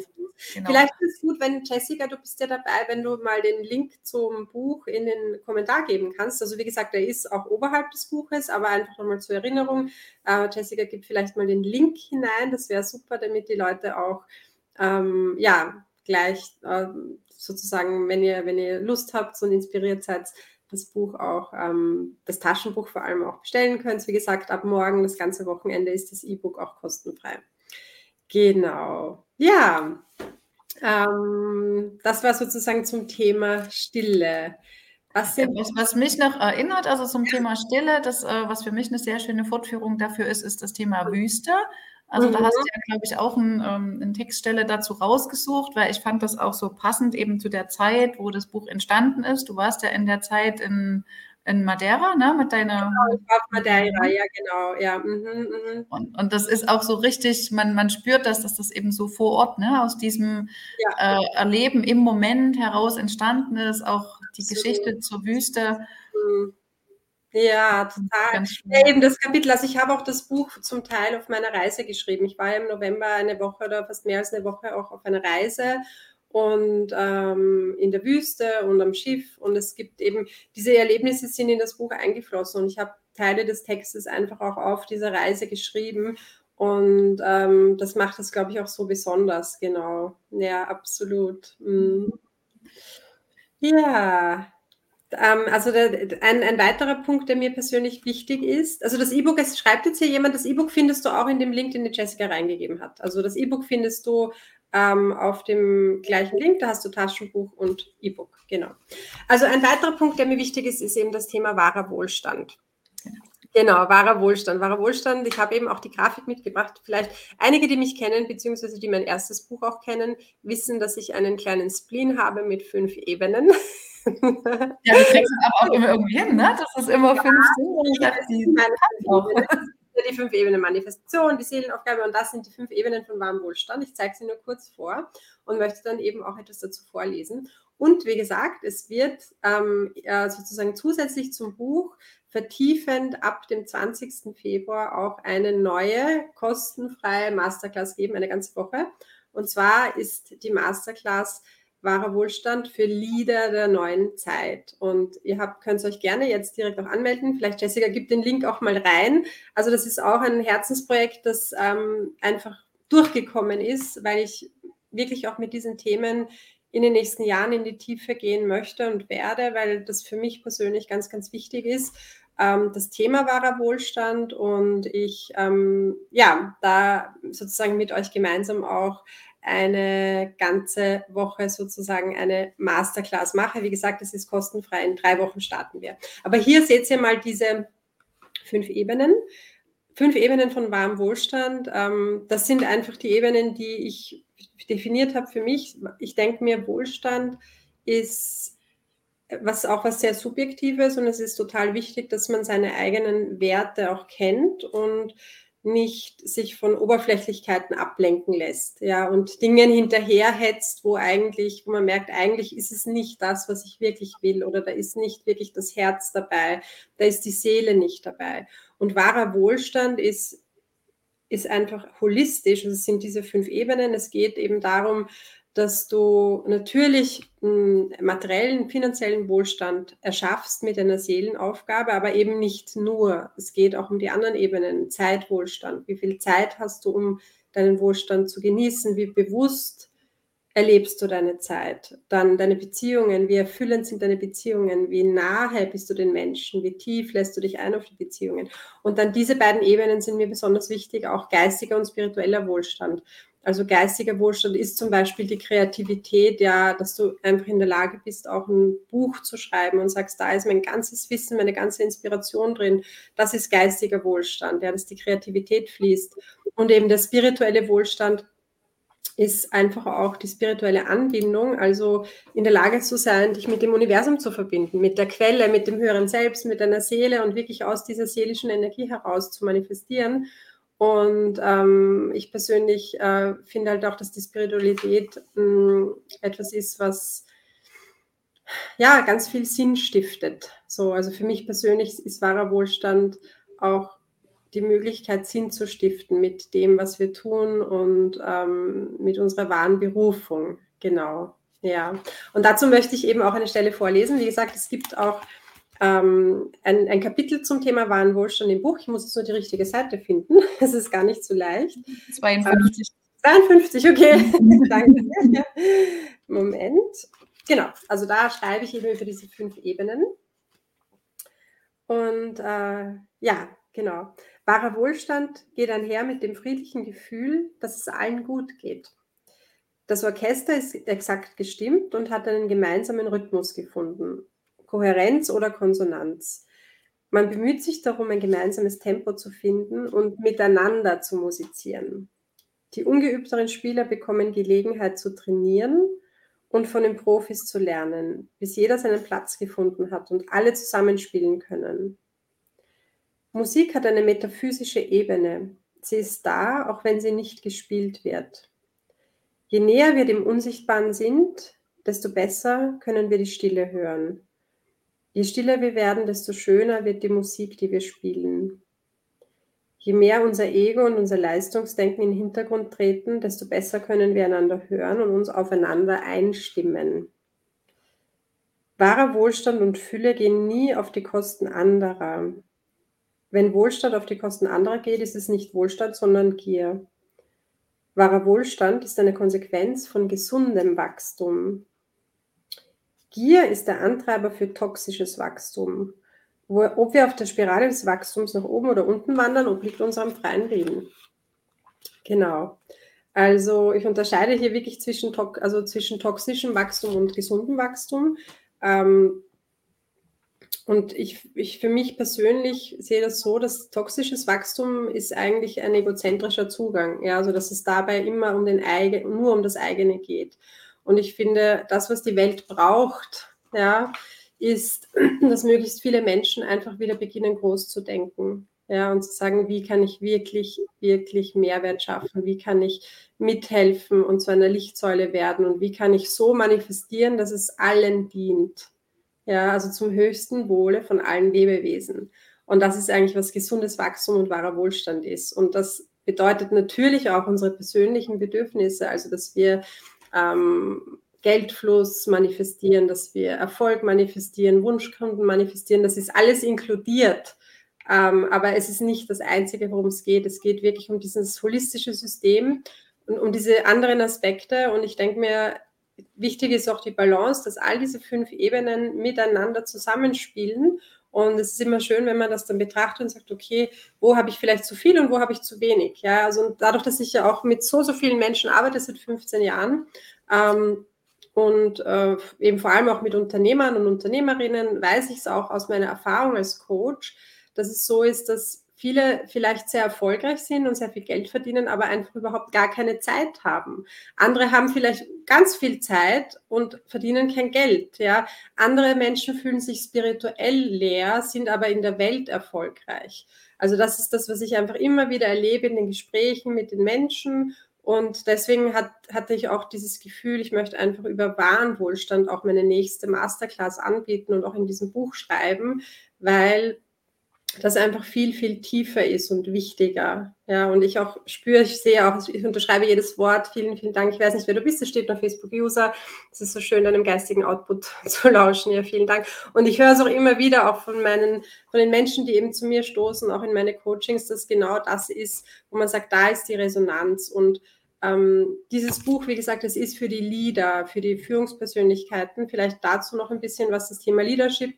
S1: Genau. Vielleicht ist es gut, wenn Jessica, du bist ja dabei, wenn du mal den Link zum Buch in den Kommentar geben kannst. Also wie gesagt, der ist auch oberhalb des Buches, aber einfach nochmal zur Erinnerung. Äh, Jessica gibt vielleicht mal den Link hinein. Das wäre super, damit die Leute auch ähm, ja gleich äh, sozusagen, wenn ihr, wenn ihr Lust habt und inspiriert seid, das Buch auch, ähm, das Taschenbuch vor allem auch bestellen könnt. Wie gesagt, ab morgen, das ganze Wochenende, ist das E-Book auch kostenfrei. Genau. Ja, ähm, das war sozusagen zum Thema Stille.
S2: Was, was, was, mich noch erinnert, also zum Thema Stille, das, äh, was für mich eine sehr schöne Fortführung dafür ist, ist das Thema Wüste. Also mhm. da hast du ja, glaube ich, auch ein, ähm, eine Textstelle dazu rausgesucht, weil ich fand das auch so passend eben zu der Zeit, wo das Buch entstanden ist. Du warst ja in der Zeit in, in Madeira, ne, mit deiner. Genau,
S1: ich war Madeira, ja, genau, ja. Mhm,
S2: mh. und, und das ist auch so richtig, man, man spürt das, dass das eben so vor Ort, ne, aus diesem ja. äh, Erleben im Moment heraus entstanden ist, auch die so. Geschichte zur Wüste. Mhm.
S1: Ja, total. Ja, eben das Kapitel. Also ich habe auch das Buch zum Teil auf meiner Reise geschrieben. Ich war im November eine Woche oder fast mehr als eine Woche auch auf einer Reise und ähm, in der Wüste und am Schiff. Und es gibt eben, diese Erlebnisse sind in das Buch eingeflossen und ich habe Teile des Textes einfach auch auf dieser Reise geschrieben. Und ähm, das macht es, glaube ich, auch so besonders, genau. Ja, absolut. Mhm. Ja, ähm, also der, ein, ein weiterer Punkt, der mir persönlich wichtig ist, also das E-Book, es schreibt jetzt hier jemand, das E-Book findest du auch in dem Link, den die Jessica reingegeben hat. Also das E-Book findest du ähm, auf dem gleichen Link, da hast du Taschenbuch und E-Book, genau. Also ein weiterer Punkt, der mir wichtig ist, ist eben das Thema wahrer Wohlstand. Genau. Genau, wahrer Wohlstand. Wahrer Wohlstand. Ich habe eben auch die Grafik mitgebracht. Vielleicht einige, die mich kennen, beziehungsweise die mein erstes Buch auch kennen, wissen, dass ich einen kleinen Spleen habe mit fünf Ebenen.
S2: Ja, du kriegst es aber auch immer irgendwie hin, ne? Das ist immer ja, fünf
S1: Ebenen. Die fünf Ebenen Manifestation, die Seelenaufgabe und das sind die fünf Ebenen von wahrem Wohlstand. Ich zeige sie nur kurz vor und möchte dann eben auch etwas dazu vorlesen. Und wie gesagt, es wird ähm, sozusagen zusätzlich zum Buch vertiefend ab dem 20. Februar auch eine neue kostenfreie Masterclass geben, eine ganze Woche. Und zwar ist die Masterclass Wahrer Wohlstand für Leader der neuen Zeit. Und ihr habt, könnt euch gerne jetzt direkt auch anmelden. Vielleicht, Jessica, gibt den Link auch mal rein. Also das ist auch ein Herzensprojekt, das ähm, einfach durchgekommen ist, weil ich wirklich auch mit diesen Themen in den nächsten Jahren in die Tiefe gehen möchte und werde, weil das für mich persönlich ganz, ganz wichtig ist. Ähm, das Thema wahrer Wohlstand und ich, ähm, ja, da sozusagen mit euch gemeinsam auch eine ganze Woche sozusagen eine Masterclass mache. Wie gesagt, es ist kostenfrei. In drei Wochen starten wir. Aber hier seht ihr mal diese fünf Ebenen. Fünf Ebenen von wahrem Wohlstand. Ähm, das sind einfach die Ebenen, die ich definiert habe für mich. Ich denke mir, Wohlstand ist was auch was sehr Subjektives und es ist total wichtig, dass man seine eigenen Werte auch kennt und nicht sich von Oberflächlichkeiten ablenken lässt, ja, und Dingen hinterherhetzt, wo eigentlich, wo man merkt, eigentlich ist es nicht das, was ich wirklich will, oder da ist nicht wirklich das Herz dabei, da ist die Seele nicht dabei. Und wahrer Wohlstand ist ist einfach holistisch. Also es sind diese fünf Ebenen. Es geht eben darum, dass du natürlich einen materiellen, finanziellen Wohlstand erschaffst mit einer Seelenaufgabe, aber eben nicht nur. Es geht auch um die anderen Ebenen, Zeitwohlstand. Wie viel Zeit hast du, um deinen Wohlstand zu genießen? Wie bewusst erlebst du deine Zeit? Dann deine Beziehungen, wie erfüllend sind deine Beziehungen? Wie nahe bist du den Menschen? Wie tief lässt du dich ein auf die Beziehungen? Und dann diese beiden Ebenen sind mir besonders wichtig, auch geistiger und spiritueller Wohlstand. Also geistiger Wohlstand ist zum Beispiel die Kreativität, ja, dass du einfach in der Lage bist, auch ein Buch zu schreiben und sagst, da ist mein ganzes Wissen, meine ganze Inspiration drin. Das ist geistiger Wohlstand, ja, dass die Kreativität fließt. Und eben der spirituelle Wohlstand ist einfach auch die spirituelle Anbindung, also in der Lage zu sein, dich mit dem Universum zu verbinden, mit der Quelle, mit dem höheren Selbst, mit deiner Seele und wirklich aus dieser seelischen Energie heraus zu manifestieren. Und ähm, ich persönlich äh, finde halt auch, dass die Spiritualität mh, hm, etwas ist, was ja ganz viel Sinn stiftet. So, also für mich persönlich ist wahrer Wohlstand auch die Möglichkeit, Sinn zu stiften mit dem, was wir tun und ähm, mit unserer wahren Berufung. Genau. Ja. Und dazu möchte ich eben auch eine Stelle vorlesen. Wie gesagt, es gibt auch ähm, ein, ein, Kapitel zum Thema wahren Wohlstand im Buch. Ich muss jetzt nur die richtige Seite finden. Es ist gar nicht so leicht.
S2: 52.
S1: 52, okay. Danke. Moment. Genau, also da schreibe ich eben über diese fünf Ebenen. Und äh, ja, genau. Wahrer Wohlstand geht einher mit dem friedlichen Gefühl, dass es allen gut geht. Das Orchester ist exakt gestimmt und hat einen gemeinsamen Rhythmus gefunden. Kohärenz oder Konsonanz. Man bemüht sich darum, ein gemeinsames Tempo zu finden und miteinander zu musizieren. Die ungeübteren Spieler bekommen Gelegenheit zu trainieren und von den Profis zu lernen, bis jeder seinen Platz gefunden hat und alle zusammenspielen können. Musik hat eine metaphysische Ebene. Sie ist da, auch wenn sie nicht gespielt wird. Je näher wir dem Unsichtbaren sind, desto besser können wir die Stille hören. Je stiller wir werden, desto schöner wird die Musik, die wir spielen. Je mehr unser Ego und unser Leistungsdenken in den Hintergrund treten, desto besser können wir einander hören und uns aufeinander einstimmen. Wahrer Wohlstand und Fülle gehen nie auf die Kosten anderer. Wenn Wohlstand auf die Kosten anderer geht, ist es nicht Wohlstand, sondern Gier. Wahrer Wohlstand ist eine Konsequenz von gesundem Wachstum. Gier ist der Antreiber für toxisches Wachstum. Wo, ob wir auf der Spirale des Wachstums nach oben oder unten wandern, obliegt unserem freien Willen. Genau. Also ich unterscheide hier wirklich zwischen, also zwischen toxischem Wachstum und gesundem Wachstum. Ähm, und ich, ich für mich persönlich sehe das so, dass toxisches Wachstum ist eigentlich ein egozentrischer Zugang. Ja, also dass es dabei immer um den eigen, nur um das eigene geht. Und ich finde, das, was die Welt braucht, ja, ist, dass möglichst viele Menschen einfach wieder beginnen, groß zu denken. Ja, und zu sagen, wie kann ich wirklich, wirklich Mehrwert schaffen? Wie kann ich mithelfen und zu einer Lichtsäule werden? Und wie kann ich so manifestieren, dass es allen dient? Ja, also zum höchsten Wohle von allen Lebewesen. Und das ist eigentlich, was gesundes Wachstum und wahrer Wohlstand ist. Und das bedeutet natürlich auch unsere persönlichen Bedürfnisse, also dass wir ähm, Geldfluss manifestieren, dass wir Erfolg manifestieren, Wunschkunden manifestieren, das ist alles inkludiert. Ähm, aber es ist nicht das Einzige, worum es geht. Es geht wirklich um dieses holistische System und um diese anderen Aspekte. Und ich denke mir, wichtig ist auch die Balance, dass all diese fünf Ebenen miteinander zusammenspielen. Und es ist immer schön, wenn man das dann betrachtet und sagt, okay, wo habe ich vielleicht zu viel und wo habe ich zu wenig? Ja, also dadurch, dass ich ja auch mit so, so vielen Menschen arbeite seit 15 Jahren ähm, und äh, eben vor allem auch mit Unternehmern und Unternehmerinnen, weiß ich es auch aus meiner Erfahrung als Coach, dass es so ist, dass viele vielleicht sehr erfolgreich sind und sehr viel Geld verdienen, aber einfach überhaupt gar keine Zeit haben. Andere haben vielleicht ganz viel Zeit und verdienen kein Geld. Ja, andere Menschen fühlen sich spirituell leer, sind aber in der Welt erfolgreich. Also das ist das, was ich einfach immer wieder erlebe in den Gesprächen mit den Menschen. Und deswegen hat, hatte ich auch dieses Gefühl, ich möchte einfach über wahren Wohlstand auch meine nächste Masterclass anbieten und auch in diesem Buch schreiben, weil das einfach viel, viel tiefer ist und wichtiger. Ja, und ich auch spüre, ich sehe auch, ich unterschreibe jedes Wort. Vielen, vielen Dank. Ich weiß nicht, wer du bist. Es steht noch Facebook-User. Es ist so schön, deinem geistigen Output zu lauschen. Ja, vielen Dank. Und ich höre es auch immer wieder, auch von meinen, von den Menschen, die eben zu mir stoßen, auch in meine Coachings, dass genau das ist, wo man sagt, da ist die Resonanz. Und ähm, dieses Buch, wie gesagt, es ist für die Leader, für die Führungspersönlichkeiten. Vielleicht dazu noch ein bisschen, was das Thema Leadership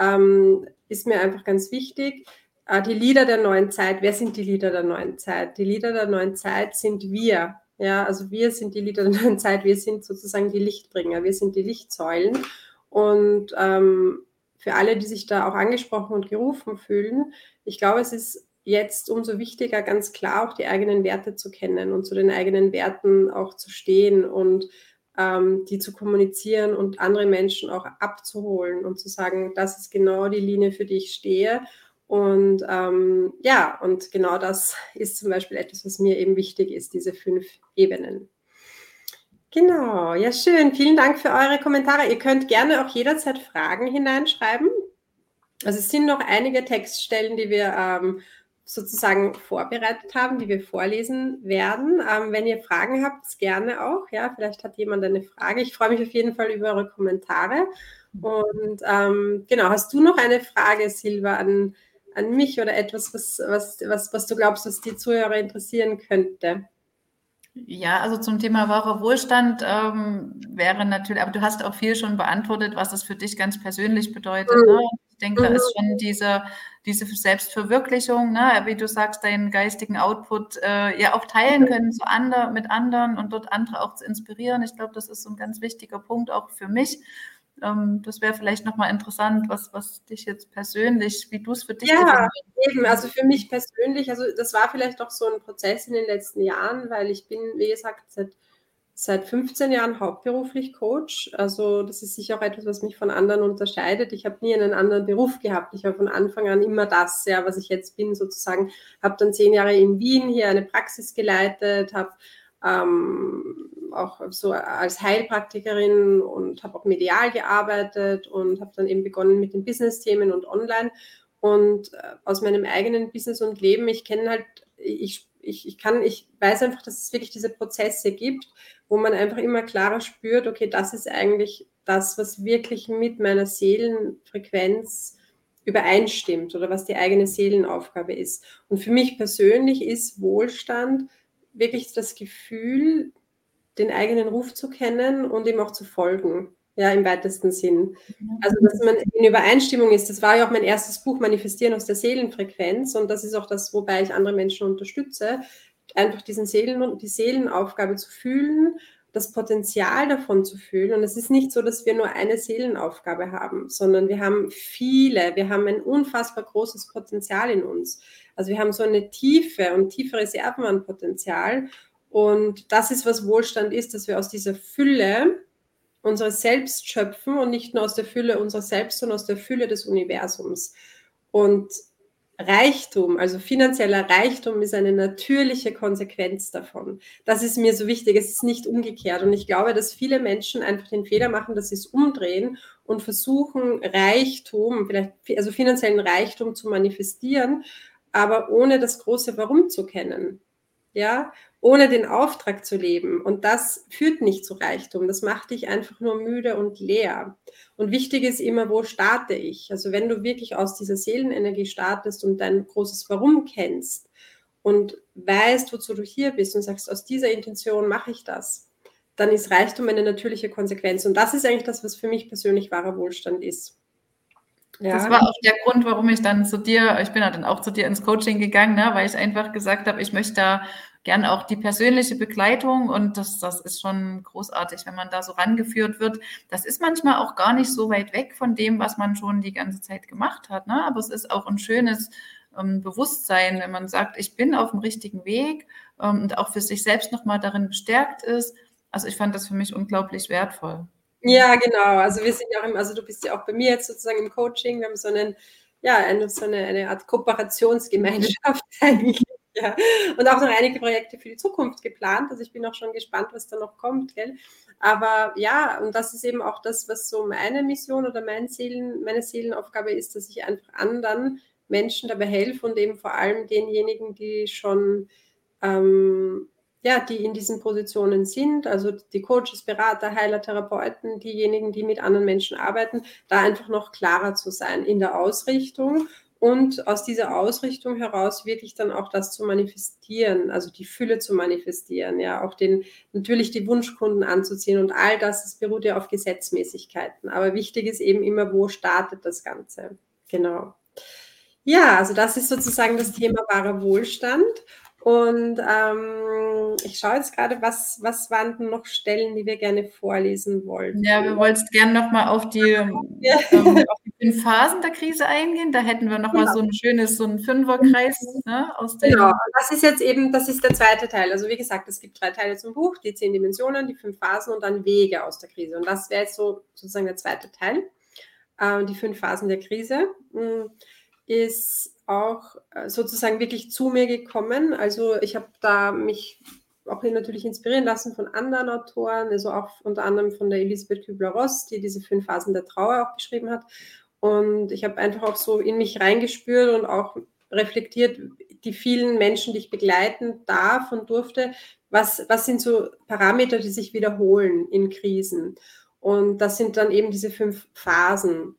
S1: ähm, ist mir einfach ganz wichtig. Äh, die Lieder der neuen Zeit, wer sind die Lieder der neuen Zeit? Die Lieder der neuen Zeit sind wir. Ja, also wir sind die Lieder der neuen Zeit, wir sind sozusagen die Lichtbringer, wir sind die Lichtsäulen. Und ähm, für alle, die sich da auch angesprochen und gerufen fühlen, ich glaube, es ist jetzt umso wichtiger, ganz klar auch die eigenen Werte zu kennen und zu den eigenen Werten auch zu stehen und ähm, die zu kommunizieren und andere Menschen auch abzuholen und zu sagen, das ist genau die Linie, für die ich stehe. Und ähm, ja, und genau das ist zum Beispiel etwas, was mir eben wichtig ist, diese fünf Ebenen. Genau, ja schön. Vielen Dank für eure Kommentare. Ihr könnt gerne auch jederzeit Fragen hineinschreiben. Also es sind noch einige Textstellen, die wir ähm, sozusagen vorbereitet haben, die wir vorlesen werden. Ähm, wenn ihr Fragen habt, gerne auch. Ja, vielleicht hat jemand eine Frage. Ich freue mich auf jeden Fall über eure Kommentare. Und ähm, genau, hast du noch eine Frage, Silva, an, an mich oder etwas, was, was, was, was du glaubst, was die Zuhörer interessieren könnte?
S2: Ja, also zum Thema wahrer Wohlstand ähm, wäre natürlich, aber du hast auch viel schon beantwortet, was das für dich ganz persönlich bedeutet. Mhm. Ne? Ich denke, mhm. da ist schon diese, diese Selbstverwirklichung, ne? wie du sagst, deinen geistigen Output äh, ja auch teilen können zu ander, mit anderen und dort andere auch zu inspirieren. Ich glaube, das ist so ein ganz wichtiger Punkt auch für mich. Ähm, das wäre vielleicht nochmal interessant, was, was dich jetzt persönlich, wie du es für dich
S1: Ja, eben, also für mich persönlich, also das war vielleicht auch so ein Prozess in den letzten Jahren, weil ich bin, wie gesagt, seit, seit 15 Jahren hauptberuflich Coach. Also das ist sicher auch etwas, was mich von anderen unterscheidet. Ich habe nie einen anderen Beruf gehabt. Ich war von Anfang an immer das, ja, was ich jetzt bin, sozusagen. Habe dann zehn Jahre in Wien hier eine Praxis geleitet, habe ähm, auch so als Heilpraktikerin und habe auch medial gearbeitet und habe dann eben begonnen mit den Business-Themen und online. Und äh, aus meinem eigenen Business und Leben, ich kenne halt, ich, ich, ich kann, ich weiß einfach, dass es wirklich diese Prozesse gibt, wo man einfach immer klarer spürt, okay, das ist eigentlich das, was wirklich mit meiner Seelenfrequenz übereinstimmt oder was die eigene Seelenaufgabe ist. Und für mich persönlich ist Wohlstand wirklich das Gefühl, den eigenen Ruf zu kennen und ihm auch zu folgen. Ja, im weitesten Sinn. Also, dass man in Übereinstimmung ist. Das war ja auch mein erstes Buch, Manifestieren aus der Seelenfrequenz. Und das ist auch das, wobei ich andere Menschen unterstütze. Einfach diesen Seelen, die Seelenaufgabe zu fühlen das Potenzial davon zu fühlen. Und es ist nicht so, dass wir nur eine Seelenaufgabe haben, sondern wir haben viele, wir haben ein unfassbar großes Potenzial in uns. Also wir haben so eine tiefe und tiefe Reserven an Potenzial. Und das ist, was Wohlstand ist, dass wir aus dieser Fülle unseres Selbst schöpfen und nicht nur aus der Fülle unserer Selbst, sondern aus der Fülle des Universums. Und Reichtum, also finanzieller Reichtum ist eine natürliche Konsequenz davon. Das ist mir so wichtig. Es ist nicht umgekehrt. Und ich glaube, dass viele Menschen einfach den Fehler machen, dass sie es umdrehen und versuchen, Reichtum, vielleicht, also finanziellen Reichtum zu manifestieren, aber ohne das große Warum zu kennen. Ja, ohne den Auftrag zu leben. Und das führt nicht zu Reichtum. Das macht dich einfach nur müde und leer. Und wichtig ist immer, wo starte ich? Also wenn du wirklich aus dieser Seelenenergie startest und dein großes Warum kennst und weißt, wozu du hier bist und sagst, aus dieser Intention mache ich das, dann ist Reichtum eine natürliche Konsequenz. Und das ist eigentlich das, was für mich persönlich wahrer Wohlstand ist.
S2: Ja. Das war auch der Grund, warum ich dann zu dir, ich bin ja dann auch zu dir ins Coaching gegangen, ne, weil ich einfach gesagt habe, ich möchte da gern auch die persönliche Begleitung und das, das ist schon großartig, wenn man da so rangeführt wird. Das ist manchmal auch gar nicht so weit weg von dem, was man schon die ganze Zeit gemacht hat. Ne? Aber es ist auch ein schönes ähm, Bewusstsein, wenn man sagt, ich bin auf dem richtigen Weg ähm, und auch für sich selbst nochmal darin bestärkt ist. Also ich fand das für mich unglaublich wertvoll.
S1: Ja, genau. Also wir sind ja auch im, also du bist ja auch bei mir jetzt sozusagen im Coaching. Wir haben so einen, ja, eine, so eine, eine Art Kooperationsgemeinschaft eigentlich ja. Und auch noch einige Projekte für die Zukunft geplant. Also ich bin auch schon gespannt, was da noch kommt. Gell? Aber ja, und das ist eben auch das, was so meine Mission oder mein Seelen, meine Seelenaufgabe ist, dass ich einfach anderen Menschen dabei helfe und eben vor allem denjenigen, die schon ähm, ja, die in diesen Positionen sind, also die Coaches, Berater, Heiler, Therapeuten, diejenigen, die mit anderen Menschen arbeiten, da einfach noch klarer zu sein in der Ausrichtung und aus dieser Ausrichtung heraus wirklich dann auch das zu manifestieren, also die Fülle zu manifestieren, ja, auch den, natürlich die Wunschkunden anzuziehen und all das, das beruht ja auf Gesetzmäßigkeiten. Aber wichtig ist eben immer, wo startet das Ganze. Genau. Ja, also das ist sozusagen das Thema wahrer Wohlstand. Und ähm, ich schaue jetzt gerade, was, was waren denn noch Stellen, die wir gerne vorlesen wollten?
S2: Ja, wir wollten gerne nochmal auf die, ja. ähm, auf die fünf Phasen der Krise eingehen. Da hätten wir nochmal genau. so ein schönes, so ein Fünferkreis ne,
S1: aus dem. Genau, das ist jetzt eben, das ist der zweite Teil. Also wie gesagt, es gibt drei Teile zum Buch, die zehn Dimensionen, die fünf Phasen und dann Wege aus der Krise. Und das wäre jetzt so sozusagen der zweite Teil, äh, die fünf Phasen der Krise. Hm, ist auch äh, sozusagen wirklich zu mir gekommen. Also ich habe da mich auch natürlich inspirieren lassen von anderen Autoren, also auch unter anderem von der Elisabeth Kübler-Ross, die diese fünf Phasen der Trauer auch beschrieben hat. Und ich habe einfach auch so in mich reingespürt und auch reflektiert, die vielen Menschen, die ich begleiten darf und durfte, was, was sind so Parameter, die sich wiederholen in Krisen. Und das sind dann eben diese fünf Phasen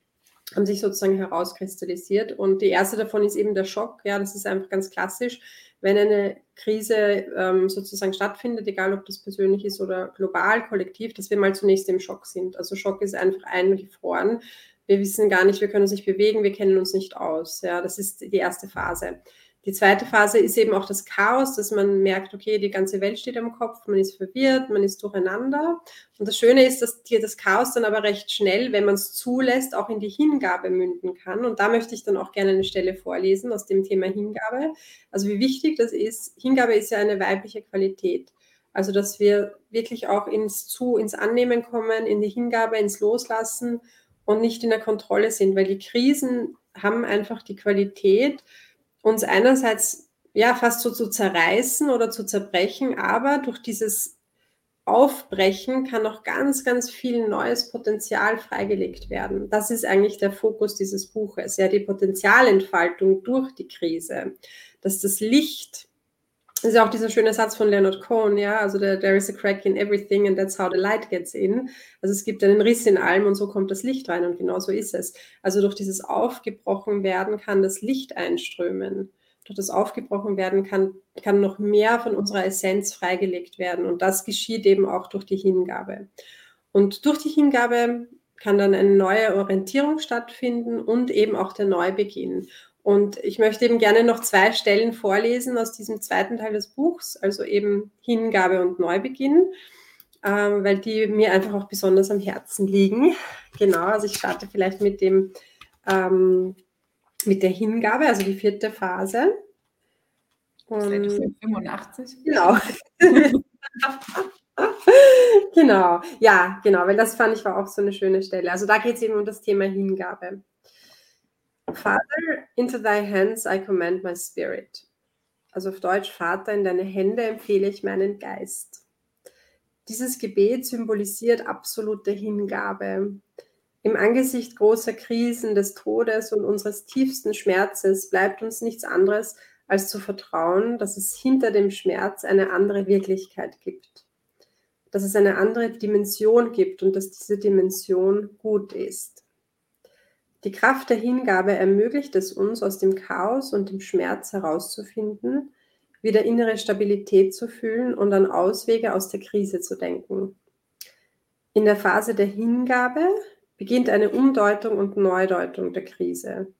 S1: haben sich sozusagen herauskristallisiert. Und die erste davon ist eben der Schock. Ja, das ist einfach ganz klassisch. Wenn eine Krise ähm, sozusagen stattfindet, egal ob das persönlich ist oder global, kollektiv, dass wir mal zunächst im Schock sind. Also Schock ist einfach eingefroren. Wir wissen gar nicht, wir können uns nicht bewegen, wir kennen uns nicht aus. Ja, das ist die erste Phase. Die zweite Phase ist eben auch das Chaos, dass man merkt, okay, die ganze Welt steht am Kopf, man ist verwirrt, man ist durcheinander. Und das Schöne ist, dass hier das Chaos dann aber recht schnell, wenn man es zulässt, auch in die Hingabe münden kann. Und da möchte ich dann auch gerne eine Stelle vorlesen aus dem Thema Hingabe. Also wie wichtig das ist. Hingabe ist ja eine weibliche Qualität. Also dass wir wirklich auch ins Zu, ins Annehmen kommen, in die Hingabe, ins Loslassen und nicht in der Kontrolle sind, weil die Krisen haben einfach die Qualität, uns einerseits ja fast so zu zerreißen oder zu zerbrechen, aber durch dieses Aufbrechen kann auch ganz, ganz viel neues Potenzial freigelegt werden. Das ist eigentlich der Fokus dieses Buches, ja, die Potenzialentfaltung durch die Krise, dass das Licht, ist ja auch dieser schöne Satz von Leonard Cohen, ja, also there is a crack in everything and that's how the light gets in. Also es gibt einen Riss in allem und so kommt das Licht rein und genau so ist es. Also durch dieses aufgebrochen werden kann das Licht einströmen durch das aufgebrochen werden kann, kann noch mehr von unserer Essenz freigelegt werden. Und das geschieht eben auch durch die Hingabe. Und durch die Hingabe kann dann eine neue Orientierung stattfinden und eben auch der Neubeginn. Und ich möchte eben gerne noch zwei Stellen vorlesen aus diesem zweiten Teil des Buchs, also eben Hingabe und Neubeginn. ähm, weil die mir einfach auch besonders am Herzen liegen. Genau, also ich starte vielleicht mit dem ähm, mit der Hingabe, also die vierte Phase.
S2: Und, 85.
S1: Genau. genau, ja, genau, weil das fand ich war auch so eine schöne Stelle. Also da geht es eben um das Thema Hingabe. Father, into thy hands I command my spirit. Also auf Deutsch, Vater, in deine Hände empfehle ich meinen Geist. Dieses Gebet symbolisiert absolute Hingabe. Im Angesicht großer Krisen, des Todes und unseres tiefsten Schmerzes bleibt uns nichts anderes, als zu vertrauen, dass es hinter dem Schmerz eine andere Wirklichkeit gibt. Dass es eine andere Dimension gibt und dass diese Dimension gut ist. Die Kraft der Hingabe ermöglicht es uns, aus dem Chaos und dem Schmerz herauszufinden, wieder innere Stabilität zu fühlen und an Auswege aus der Krise zu denken. In der Phase der Hingabe beginnt eine Umdeutung und Neudeutung der Krise.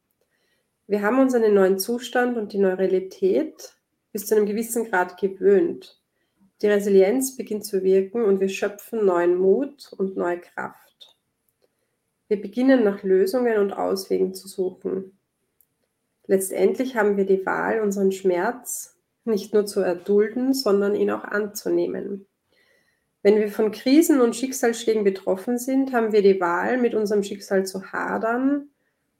S1: Wir haben uns an den neuen Zustand und die neue Realität bis zu einem gewissen Grad gewöhnt. Die Resilienz beginnt zu wirken und wir schöpfen neuen Mut und neue Kraft. Wir beginnen nach Lösungen und Auswegen zu suchen. Letztendlich haben wir die Wahl, unseren Schmerz nicht nur zu erdulden, sondern ihn auch anzunehmen. Wenn wir von Krisen und Schicksalsschlägen betroffen sind, haben wir die Wahl, mit unserem Schicksal zu hadern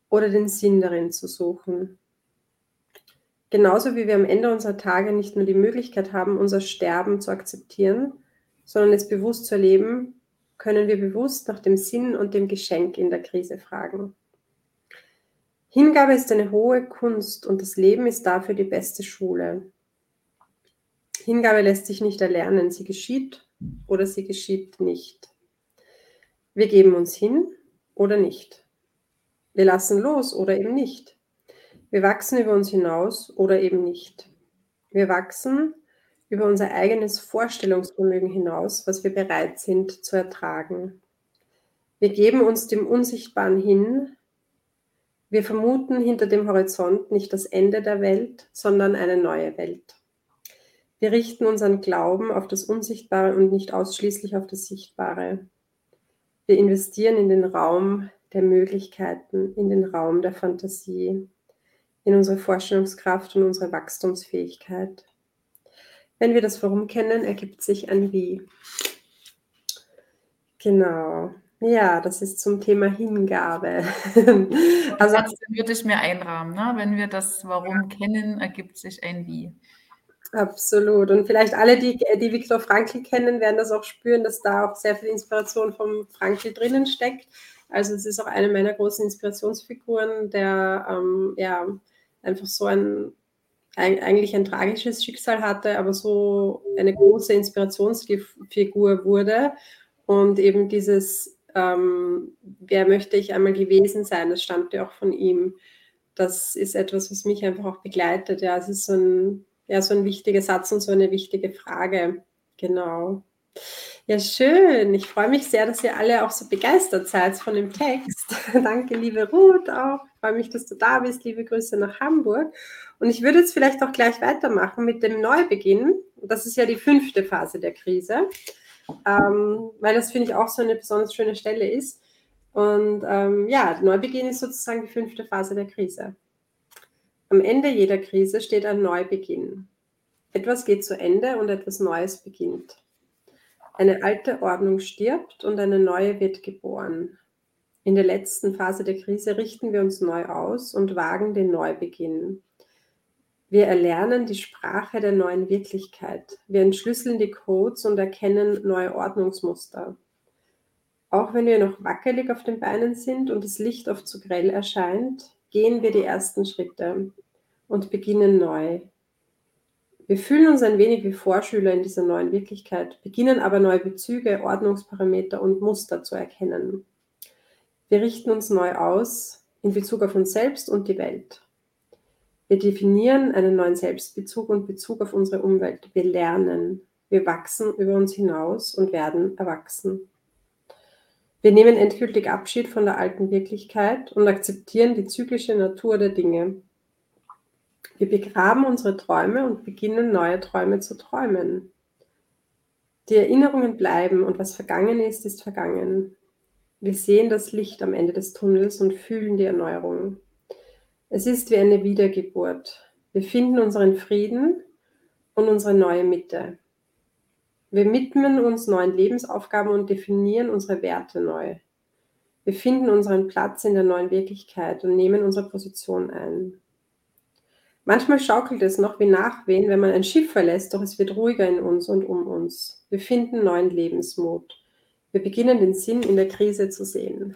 S1: oder den Sinn darin zu suchen. Genauso wie wir am Ende unserer Tage nicht nur die Möglichkeit haben, unser Sterben zu akzeptieren, sondern es bewusst zu erleben, können wir bewusst nach dem Sinn und dem Geschenk in der Krise fragen. Hingabe ist eine hohe Kunst und das Leben ist dafür die beste Schule. Hingabe lässt sich nicht erlernen, sie geschieht oder sie geschieht nicht. Wir geben uns hin oder nicht. Wir lassen los oder eben nicht. Wir wachsen über uns hinaus oder eben nicht. Wir wachsen über unser eigenes Vorstellungsvermögen hinaus, was wir bereit sind zu ertragen. Wir geben uns dem Unsichtbaren hin. Wir vermuten hinter dem Horizont nicht das Ende der Welt, sondern eine neue Welt. Wir richten unseren Glauben auf das Unsichtbare und nicht ausschließlich auf das Sichtbare. Wir investieren in den Raum der Möglichkeiten, in den Raum der Fantasie, in unsere Vorstellungskraft und unsere Wachstumsfähigkeit. Wenn wir das Warum kennen, ergibt sich ein Wie. Genau. Ja, das ist zum Thema Hingabe.
S2: also das würde ich mir einrahmen. Ne? Wenn wir das Warum kennen, ergibt sich ein Wie.
S1: Absolut. Und vielleicht alle, die, die Viktor Frankl kennen, werden das auch spüren, dass da auch sehr viel Inspiration vom Frankl drinnen steckt. Also es ist auch eine meiner großen Inspirationsfiguren, der ähm, ja einfach so ein eigentlich ein tragisches Schicksal hatte, aber so eine große Inspirationsfigur wurde. Und eben dieses, ähm, wer möchte ich einmal gewesen sein, das stammte auch von ihm. Das ist etwas, was mich einfach auch begleitet. Ja, es ist so ein, ja, so ein wichtiger Satz und so eine wichtige Frage. Genau. Ja, schön. Ich freue mich sehr, dass ihr alle auch so begeistert seid von dem Text. Danke, liebe Ruth, auch. Freue mich, dass du da bist. Liebe Grüße nach Hamburg. Und ich würde jetzt vielleicht auch gleich weitermachen mit dem Neubeginn. Das ist ja die fünfte Phase der Krise, ähm, weil das finde ich auch so eine besonders schöne Stelle ist. Und ähm, ja, Neubeginn ist sozusagen die fünfte Phase der Krise. Am Ende jeder Krise steht ein Neubeginn. Etwas geht zu Ende und etwas Neues beginnt. Eine alte Ordnung stirbt und eine neue wird geboren. In der letzten Phase der Krise richten wir uns neu aus und wagen den Neubeginn. Wir erlernen die Sprache der neuen Wirklichkeit. Wir entschlüsseln die Codes und erkennen neue Ordnungsmuster. Auch wenn wir noch wackelig auf den Beinen sind und das Licht oft zu grell erscheint, gehen wir die ersten Schritte und beginnen neu. Wir fühlen uns ein wenig wie Vorschüler in dieser neuen Wirklichkeit, beginnen aber neue Bezüge, Ordnungsparameter und Muster zu erkennen. Wir richten uns neu aus in Bezug auf uns selbst und die Welt. Wir definieren einen neuen Selbstbezug und Bezug auf unsere Umwelt. Wir lernen. Wir wachsen über uns hinaus und werden erwachsen. Wir nehmen endgültig Abschied von der alten Wirklichkeit und akzeptieren die zyklische Natur der Dinge. Wir begraben unsere Träume und beginnen neue Träume zu träumen. Die Erinnerungen bleiben und was vergangen ist, ist vergangen. Wir sehen das Licht am Ende des Tunnels und fühlen die Erneuerung. Es ist wie eine Wiedergeburt. Wir finden unseren Frieden und unsere neue Mitte. Wir widmen uns neuen Lebensaufgaben und definieren unsere Werte neu. Wir finden unseren Platz in der neuen Wirklichkeit und nehmen unsere Position ein. Manchmal schaukelt es noch wie Nachwehen, wenn man ein Schiff verlässt, doch es wird ruhiger in uns und um uns. Wir finden neuen Lebensmut. Wir beginnen den Sinn in der Krise zu sehen.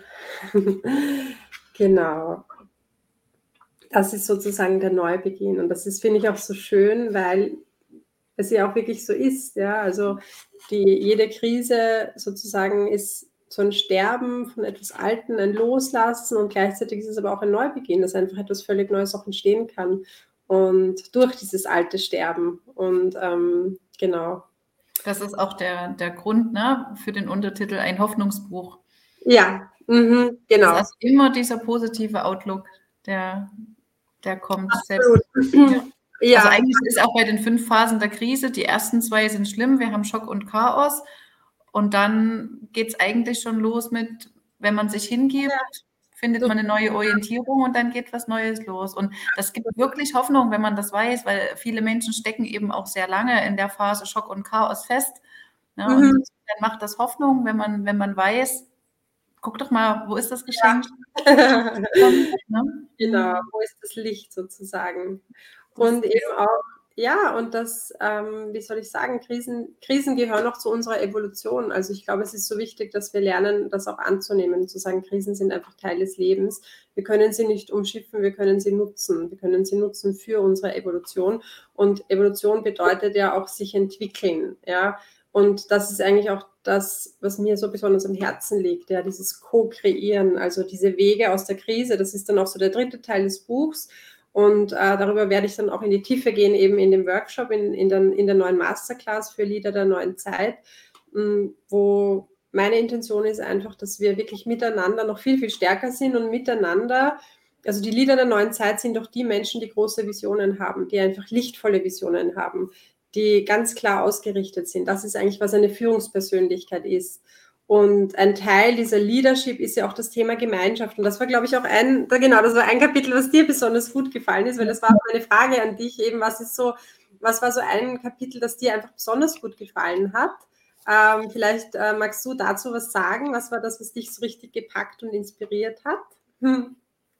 S1: genau. Das ist sozusagen der Neubeginn. Und das ist, finde ich, auch so schön, weil es ja auch wirklich so ist. Ja? Also die, jede Krise sozusagen ist so ein Sterben von etwas Alten, ein Loslassen und gleichzeitig ist es aber auch ein Neubeginn, dass einfach etwas völlig Neues auch entstehen kann. Und durch dieses alte Sterben. Und ähm, genau.
S2: Das ist auch der, der Grund ne, für den Untertitel Ein Hoffnungsbuch.
S1: Ja, mhm, genau. Das
S2: ist immer dieser positive Outlook, der, der kommt Absolut. selbst. Ja. Also eigentlich ist auch bei den fünf Phasen der Krise, die ersten zwei sind schlimm, wir haben Schock und Chaos. Und dann geht es eigentlich schon los mit, wenn man sich hingibt. Findet man eine neue Orientierung und dann geht was Neues los. Und das gibt wirklich Hoffnung, wenn man das weiß, weil viele Menschen stecken eben auch sehr lange in der Phase Schock und Chaos fest. Ne? mhm. Und dann macht das Hoffnung, wenn man, wenn man weiß, guck doch mal, wo ist das Geschenk? Ja.
S1: Ne? genau, wo ist das Licht sozusagen? Und eben auch, ja, und das, ähm, wie soll ich sagen, Krisen, Krisen gehören auch zu unserer Evolution. Also ich glaube, es ist so wichtig, dass wir lernen, das auch anzunehmen, zu sagen, Krisen sind einfach Teil des Lebens. Wir können sie nicht umschiffen, wir können sie nutzen. Wir können sie nutzen für unsere Evolution. Und Evolution bedeutet ja auch sich entwickeln, ja. Und das ist eigentlich auch das, was mir so besonders am Herzen liegt, ja, dieses Co-Kreieren, also diese Wege aus der Krise. Das ist dann auch so der dritte Teil des Buchs. Und äh, darüber werde ich dann auch in die Tiefe gehen, eben in dem Workshop, in, in, den, in der neuen Masterclass für Lieder der neuen Zeit, mh, hm, wo meine Intention ist einfach, dass wir wirklich miteinander noch viel, viel stärker sind und miteinander, also die Lieder der neuen Zeit sind doch die Menschen, die große Visionen haben, die einfach lichtvolle Visionen haben, die ganz klar ausgerichtet sind. Das ist eigentlich, was eine Führungspersönlichkeit ist. Und ein Teil dieser Leadership ist ja auch das Thema Gemeinschaft. Und das war, glaube ich, auch ein, genau, das war ein Kapitel, was dir besonders gut gefallen ist, weil das war auch meine Frage an dich eben, was ist so, was war so ein Kapitel, das dir einfach besonders gut gefallen hat? Ähm, vielleicht äh, magst du dazu was sagen? Was war das, was dich so richtig gepackt und inspiriert hat? Hm.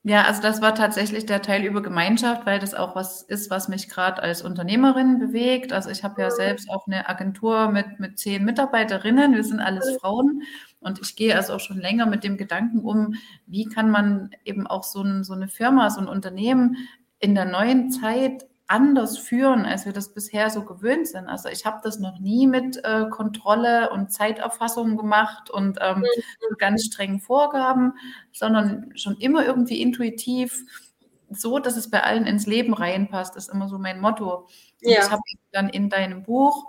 S2: Ja, also das war tatsächlich der Teil über Gemeinschaft, weil das auch was ist, was mich gerade als Unternehmerin bewegt. Also ich habe ja selbst auch eine Agentur mit, mit zehn Mitarbeiterinnen. Wir sind alles Frauen. Und ich gehe also auch schon länger mit dem Gedanken um, wie kann man eben auch so, ein, so eine Firma, so ein Unternehmen in der neuen Zeit anders führen, als wir das bisher so gewöhnt sind. Also ich habe das noch nie mit äh, Kontrolle und Zeiterfassung gemacht und ähm, mhm. ganz strengen Vorgaben, sondern schon immer irgendwie intuitiv so, dass es bei allen ins Leben reinpasst, ist immer so mein Motto. Und ja. ich habe dann in deinem Buch,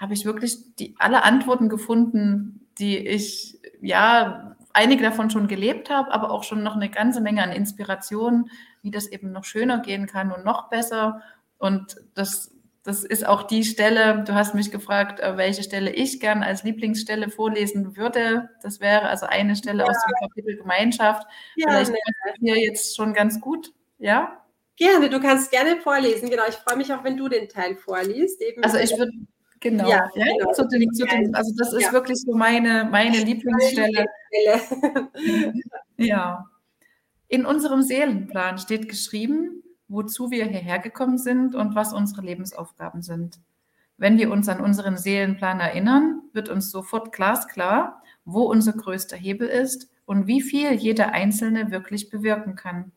S2: habe ich wirklich die, alle Antworten gefunden, die ich, ja, einige davon schon gelebt habe, aber auch schon noch eine ganze Menge an Inspiration, wie das eben noch schöner gehen kann und noch besser. Und das, das ist auch die Stelle, du hast mich gefragt, äh, welche Stelle ich gern als Lieblingsstelle vorlesen würde. Das wäre also eine Stelle ja. aus dem Kapitel Gemeinschaft. Ja, Vielleicht ne. hier jetzt schon ganz gut, ja?
S1: Gerne, du kannst gerne vorlesen. Genau, ich freue mich auch, wenn du den Teil vorliest.
S2: Eben also ich würde Genau, ja, ja genau. Zu dem, zu dem, also das ist ja. wirklich so meine, meine Lieblingsstelle. ja. In unserem Seelenplan steht geschrieben, wozu wir hierher gekommen sind und was unsere Lebensaufgaben sind. Wenn wir uns an unseren Seelenplan erinnern, wird uns sofort glasklar, wo unser größter Hebel ist und wie viel jeder Einzelne wirklich bewirken kann.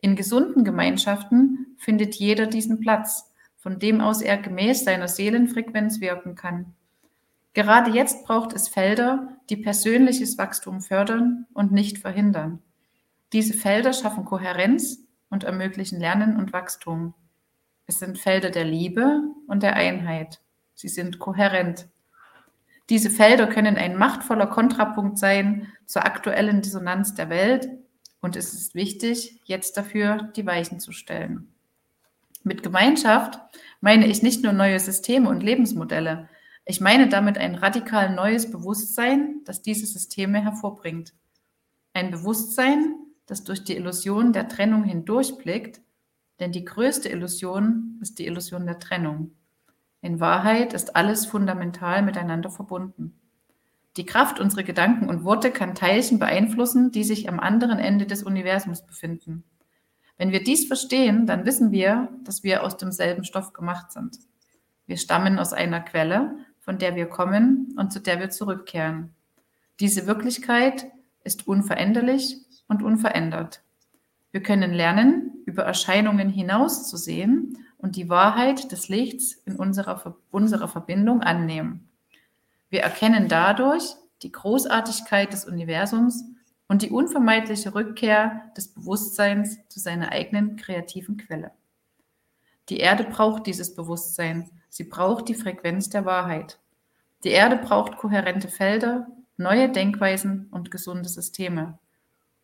S2: In gesunden Gemeinschaften findet jeder diesen Platz, von dem aus er gemäß seiner Seelenfrequenz wirken kann. Gerade jetzt braucht es Felder, die persönliches Wachstum fördern und nicht verhindern. Diese Felder schaffen Kohärenz und ermöglichen Lernen und Wachstum. Es sind Felder der Liebe und der Einheit. Sie sind kohärent. Diese Felder können ein machtvoller Kontrapunkt sein zur aktuellen Dissonanz der Welt und es ist wichtig, jetzt dafür die Weichen zu stellen. Mit Gemeinschaft meine ich nicht nur neue Systeme und Lebensmodelle. Ich meine damit ein radikal neues Bewusstsein, das diese Systeme hervorbringt. Ein Bewusstsein, das durch die Illusion der Trennung hindurchblickt, denn die größte Illusion ist die Illusion der Trennung. In Wahrheit ist alles fundamental miteinander verbunden. Die Kraft unserer Gedanken und Worte kann Teilchen beeinflussen, die sich am anderen Ende des Universums befinden. Wenn wir dies verstehen, dann wissen wir, dass wir aus demselben Stoff gemacht sind. Wir stammen aus einer Quelle, von der wir kommen und zu der wir zurückkehren. Diese Wirklichkeit ist unveränderlich und unverändert. Wir können lernen, über Erscheinungen hinauszusehen und die Wahrheit des Lichts in unserer, unserer Verbindung annehmen. Wir erkennen dadurch die Großartigkeit des Universums und die unvermeidliche Rückkehr des Bewusstseins zu seiner eigenen kreativen Quelle. Die Erde braucht dieses Bewusstsein. Sie braucht die Frequenz der Wahrheit. Die Erde braucht kohärente Felder, neue Denkweisen und gesunde Systeme.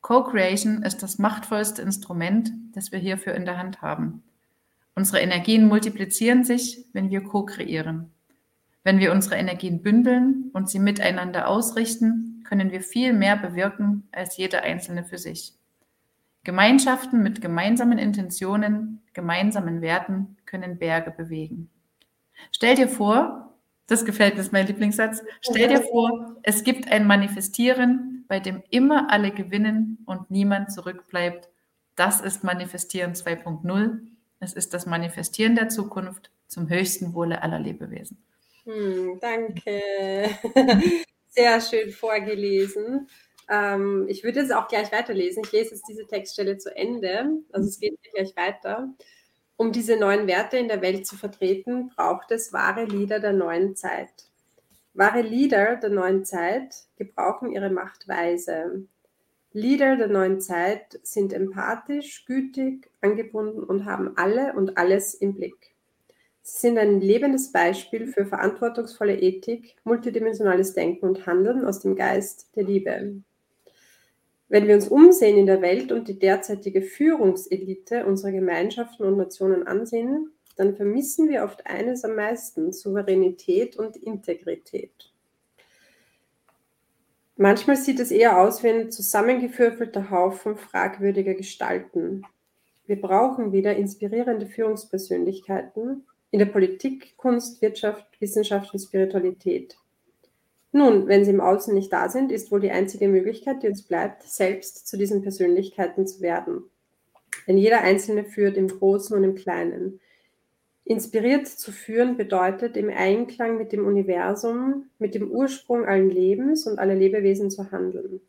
S2: Co-Creation ist das machtvollste Instrument, das wir hierfür in der Hand haben. Unsere Energien multiplizieren sich, wenn wir co-kreieren. Wenn wir unsere Energien bündeln und sie miteinander ausrichten, können wir viel mehr bewirken als jeder Einzelne für sich. Gemeinschaften mit gemeinsamen Intentionen, gemeinsamen Werten können Berge bewegen. Stell dir vor, das gefällt mir, ist mein Lieblingssatz, stell dir vor, es gibt ein Manifestieren, bei dem immer alle gewinnen und niemand zurückbleibt. Das ist Manifestieren 2.0 es ist das Manifestieren der Zukunft zum höchsten Wohle aller Lebewesen.
S1: Hm, danke. Sehr schön vorgelesen. Ähm, ich würde jetzt auch gleich weiterlesen. Ich lese jetzt diese Textstelle zu Ende. Also es geht gleich weiter. Um diese neuen Werte in der Welt zu vertreten, braucht es wahre Lieder der neuen Zeit. Wahre Lieder der neuen Zeit gebrauchen ihre Macht weise. Lieder der neuen Zeit sind empathisch, gütig, angebunden und haben alle und alles im Blick. Sie sind ein lebendes Beispiel für verantwortungsvolle Ethik, multidimensionales Denken und Handeln aus dem Geist der Liebe. Wenn wir uns umsehen in der Welt und die derzeitige Führungselite unserer Gemeinschaften und Nationen ansehen, dann vermissen wir oft eines am meisten, Souveränität und Integrität. Manchmal sieht es eher aus wie ein zusammengewürfelter Haufen fragwürdiger Gestalten. Wir brauchen wieder inspirierende Führungspersönlichkeiten in der Politik, Kunst, Wirtschaft, Wissenschaft und Spiritualität. Nun, wenn sie im Außen nicht da sind, ist wohl die einzige Möglichkeit, die uns bleibt, selbst zu diesen Persönlichkeiten zu werden. Denn jeder Einzelne führt im Großen und im Kleinen. Inspiriert zu führen bedeutet, im Einklang mit dem Universum, mit dem Ursprung allen Lebens und aller Lebewesen zu handeln.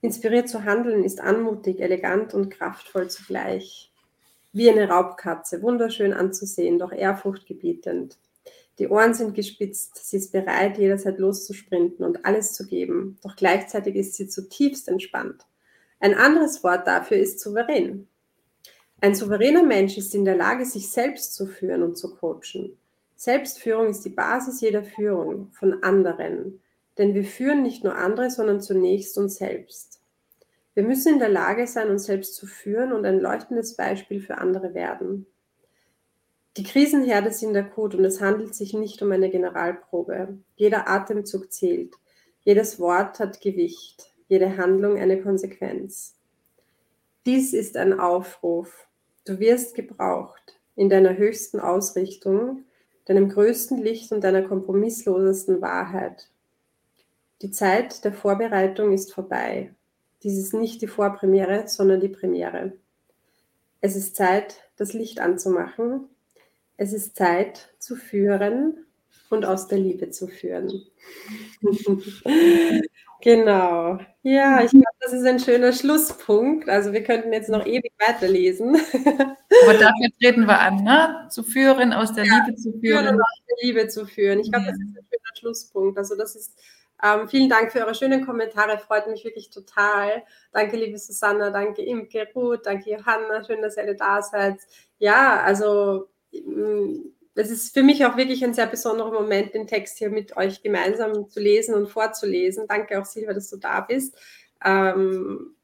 S1: Inspiriert zu handeln ist anmutig, elegant und kraftvoll zugleich. Wie eine Raubkatze, wunderschön anzusehen, doch ehrfurchtgebietend. Die Ohren sind gespitzt, sie ist bereit, jederzeit loszusprinten und alles zu geben, doch gleichzeitig ist sie zutiefst entspannt. Ein anderes Wort dafür ist souverän. Ein souveräner Mensch ist in der Lage, sich selbst zu führen und zu coachen. Selbstführung ist die Basis jeder Führung von anderen, denn wir führen nicht nur andere, sondern zunächst uns selbst. Wir müssen in der Lage sein, uns selbst zu führen und ein leuchtendes Beispiel für andere werden. Die Krisenherde sind akut und es handelt sich nicht um eine Generalprobe. Jeder Atemzug zählt, jedes Wort hat Gewicht, jede Handlung eine Konsequenz. Dies ist ein Aufruf, Du wirst gebraucht in deiner höchsten Ausrichtung, deinem größten Licht und deiner kompromisslosesten Wahrheit. Die Zeit der Vorbereitung ist vorbei. Dies ist nicht die Vorpremiere, sondern die Premiere. Es ist Zeit, das Licht anzumachen. Es ist Zeit zu führen und aus der Liebe zu führen. Genau. Ja, ich glaube, das ist ein schöner Schlusspunkt. Also wir könnten jetzt noch ewig weiterlesen.
S2: Aber dafür treten wir an, ne? Zu führen, aus der ja, Liebe zu führen.
S1: Und aus der Liebe zu führen. Ich glaube, das ist ein schöner Schlusspunkt. Also das ist ähm, vielen Dank für eure schönen Kommentare, freut mich wirklich total. Danke, liebe Susanna, danke Imke, Ruth, danke Johanna, schön, dass ihr alle da seid. Ja, also es ist für mich auch wirklich ein sehr besonderer Moment, den Text hier mit euch gemeinsam zu lesen und vorzulesen. Danke auch, Silvia, dass du da bist. Ähm,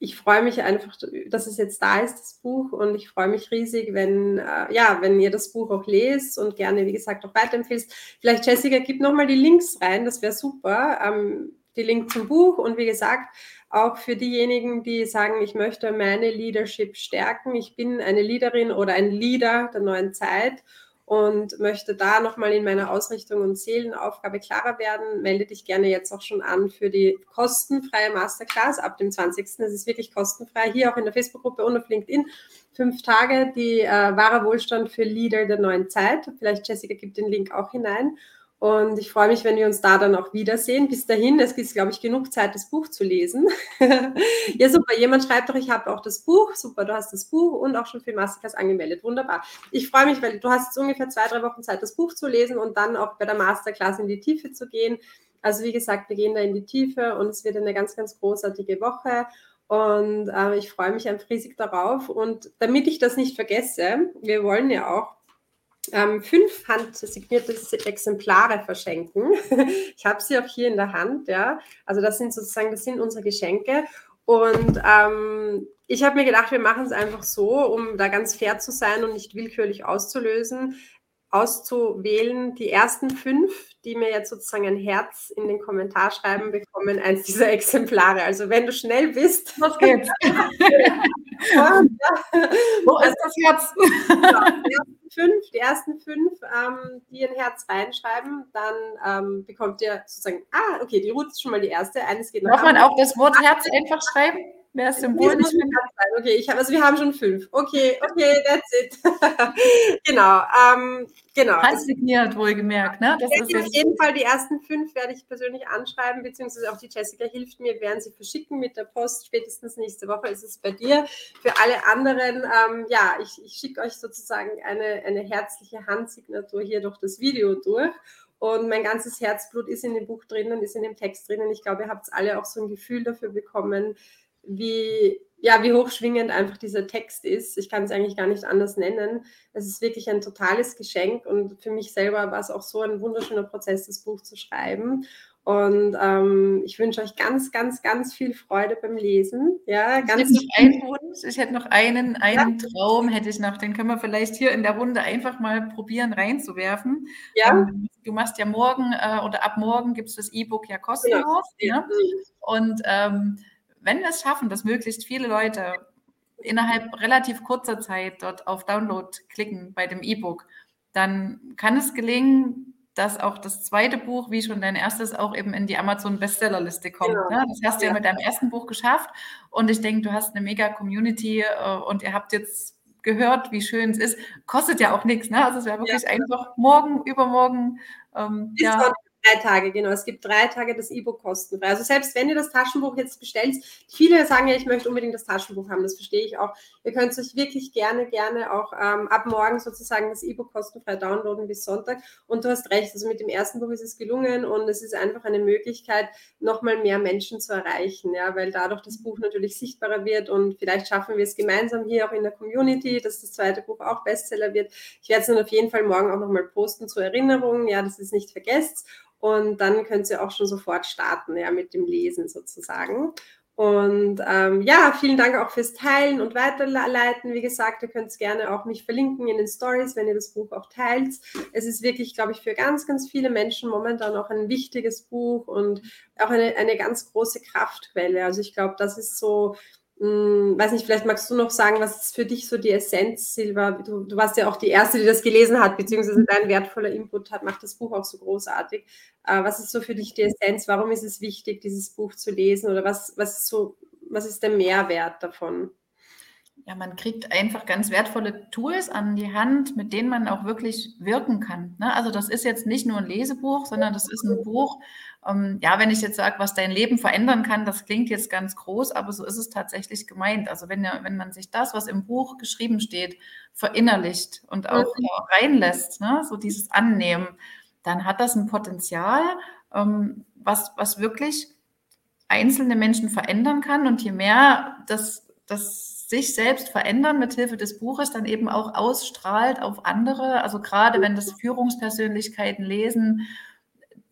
S1: ich freue mich einfach, dass es jetzt da ist, das Buch. Und ich freue mich riesig, wenn, äh, ja, wenn ihr das Buch auch lest und gerne, wie gesagt, auch weiterempfehlst. Vielleicht, Jessica, gib nochmal die Links rein, das wäre super. Ähm, die Link zum Buch und wie gesagt, auch für diejenigen, die sagen, ich möchte meine Leadership stärken. Ich bin eine Leaderin oder ein Leader der neuen Zeit und möchte da nochmal in meiner Ausrichtung und Seelenaufgabe klarer werden, melde dich gerne jetzt auch schon an für die kostenfreie Masterclass ab dem 20. Es ist wirklich kostenfrei, hier auch in der Facebook-Gruppe und auf LinkedIn. Fünf Tage, die äh, wahre Wohlstand für Leader der neuen Zeit. Vielleicht Jessica gibt den Link auch hinein. Und ich freue mich, wenn wir uns da dann auch wiedersehen. Bis dahin, es gibt, glaube ich, genug Zeit, das Buch zu lesen. ja, super. Jemand schreibt doch, ich habe auch das Buch. Super, du hast das Buch und auch schon für Masterclass angemeldet. Wunderbar. Ich freue mich, weil du hast jetzt ungefähr zwei, drei Wochen Zeit, das Buch zu lesen und dann auch bei der Masterclass in die Tiefe zu gehen. Also wie gesagt, wir gehen da in die Tiefe und es wird eine ganz, ganz großartige Woche. Und äh, ich freue mich einfach riesig darauf. Und damit ich das nicht vergesse, wir wollen ja auch ähm, fünf handsignierte Exemplare verschenken. ich habe sie auch hier in der Hand, ja. Also das sind sozusagen, das sind unsere Geschenke. Und ähm, ich habe mir gedacht, wir machen es einfach so, um da ganz fair zu sein und nicht willkürlich auszulösen, auszuwählen. Die ersten fünf, die mir jetzt sozusagen ein Herz in den Kommentar schreiben, bekommen eins dieser Exemplare. Also wenn du schnell bist.
S2: Was geht's? Wo ist das Herz?
S1: Ja, fünf, die ersten fünf, ähm, die ein Herz reinschreiben, dann ähm, bekommt ihr sozusagen, ah, okay, die Ruth ist schon mal die erste. Eines geht
S2: Darf man auch das Wort Herz einfach schreiben? Ist symbolisch?
S1: Okay, ich habe, also wir haben schon fünf. Okay, okay, that's it. genau, ähm, genau.
S2: Handsigniert, wohlgemerkt, ne?
S1: Das ist auf jeden Fall die ersten fünf werde ich persönlich anschreiben, beziehungsweise auch die Jessica hilft mir, werden sie verschicken mit der Post. Spätestens nächste Woche ist es bei dir. Für alle anderen, ähm, ja, ich, ich schicke euch sozusagen eine, eine herzliche Handsignatur hier durch das Video durch. Und mein ganzes Herzblut ist in dem Buch drinnen, ist in dem Text drinnen. Ich glaube, ihr habt alle auch so ein Gefühl dafür bekommen, wie, ja, wie hochschwingend einfach dieser Text ist. Ich kann es eigentlich gar nicht anders nennen. Es ist wirklich ein totales Geschenk und für mich selber war es auch so ein wunderschöner Prozess, das Buch zu schreiben. Und ähm, ich wünsche euch ganz, ganz, ganz viel Freude beim Lesen. Ja, ganz
S2: ich, hätte noch einen Wunsch, ich hätte noch einen, einen ja. Traum, hätte ich noch. Den können wir vielleicht hier in der Runde einfach mal probieren reinzuwerfen. Ja. Ähm, du machst ja morgen äh, oder ab morgen gibt es das E-Book ja kostenlos. Ja. Ne? Und ähm, wenn wir es schaffen, dass möglichst viele Leute innerhalb relativ kurzer Zeit dort auf Download klicken bei dem E-Book, dann kann es gelingen, dass auch das zweite Buch, wie schon dein erstes, auch eben in die Amazon-Bestsellerliste kommt. Ja. Ne? Das hast du ja. ja. mit deinem ersten Buch geschafft. Und ich denke, du hast eine mega Community äh, und ihr habt jetzt gehört, wie schön es ist. Kostet ja auch nichts. Ne? Also es wäre wirklich ja. einfach morgen, übermorgen.
S1: Ähm, ja. Drei Tage, genau. Es gibt drei Tage das E-Book kostenfrei. Also selbst wenn ihr das Taschenbuch jetzt bestellt, viele sagen ja, ich möchte unbedingt das Taschenbuch haben, das verstehe ich auch. Ihr könnt euch wirklich gerne, gerne auch ähm, ab morgen sozusagen das E-Book kostenfrei downloaden bis Sonntag. Und du hast recht, also mit dem ersten Buch ist es gelungen und es ist einfach eine Möglichkeit, nochmal mehr Menschen zu erreichen, ja, weil dadurch das Buch natürlich sichtbarer wird und vielleicht schaffen wir es gemeinsam hier auch in der Community, dass das zweite Buch auch Bestseller wird. Ich werde es dann auf jeden Fall morgen auch nochmal posten zur Erinnerung, ja, dass ihr es nicht vergesst. Und dann könnt ihr auch schon sofort starten, ja, mit dem Lesen sozusagen. Und ähm, ja, vielen Dank auch fürs Teilen und Weiterleiten. Wie gesagt, ihr könnt gerne auch mich verlinken in den Stories, wenn ihr das Buch auch teilt. Es ist wirklich, glaube ich, für ganz, ganz viele Menschen momentan auch ein wichtiges Buch und auch eine, eine ganz große Kraftquelle. Also ich glaube, das ist so hm, weiß nicht, vielleicht magst du noch sagen, was ist für dich so die Essenz, Silva? Du, du, warst ja auch die Erste, die das gelesen hat, beziehungsweise mhm. dein wertvoller Input hat, macht das Buch auch so großartig. Äh, was ist so für dich die Essenz? Warum ist es wichtig, dieses Buch zu lesen? Oder was, was, ist, so, was ist der Mehrwert davon?
S2: Ja, man kriegt einfach ganz wertvolle Tools an die Hand, mit denen man auch wirklich wirken kann. Ne? Also das ist jetzt nicht nur ein Lesebuch, sondern das ist ein Buch. Ähm, ja, wenn ich jetzt sage, was dein Leben verändern kann, das klingt jetzt ganz groß, aber so ist es tatsächlich gemeint. Also wenn, wenn man sich das, was im Buch geschrieben steht, verinnerlicht und auch mhm. reinlässt, ne? so dieses Annehmen, dann hat das ein Potenzial, ähm, was, was wirklich einzelne Menschen verändern kann. Und je mehr das, das sich selbst verändern mit Hilfe des Buches dann eben auch ausstrahlt auf andere. Also gerade wenn das Führungspersönlichkeiten lesen,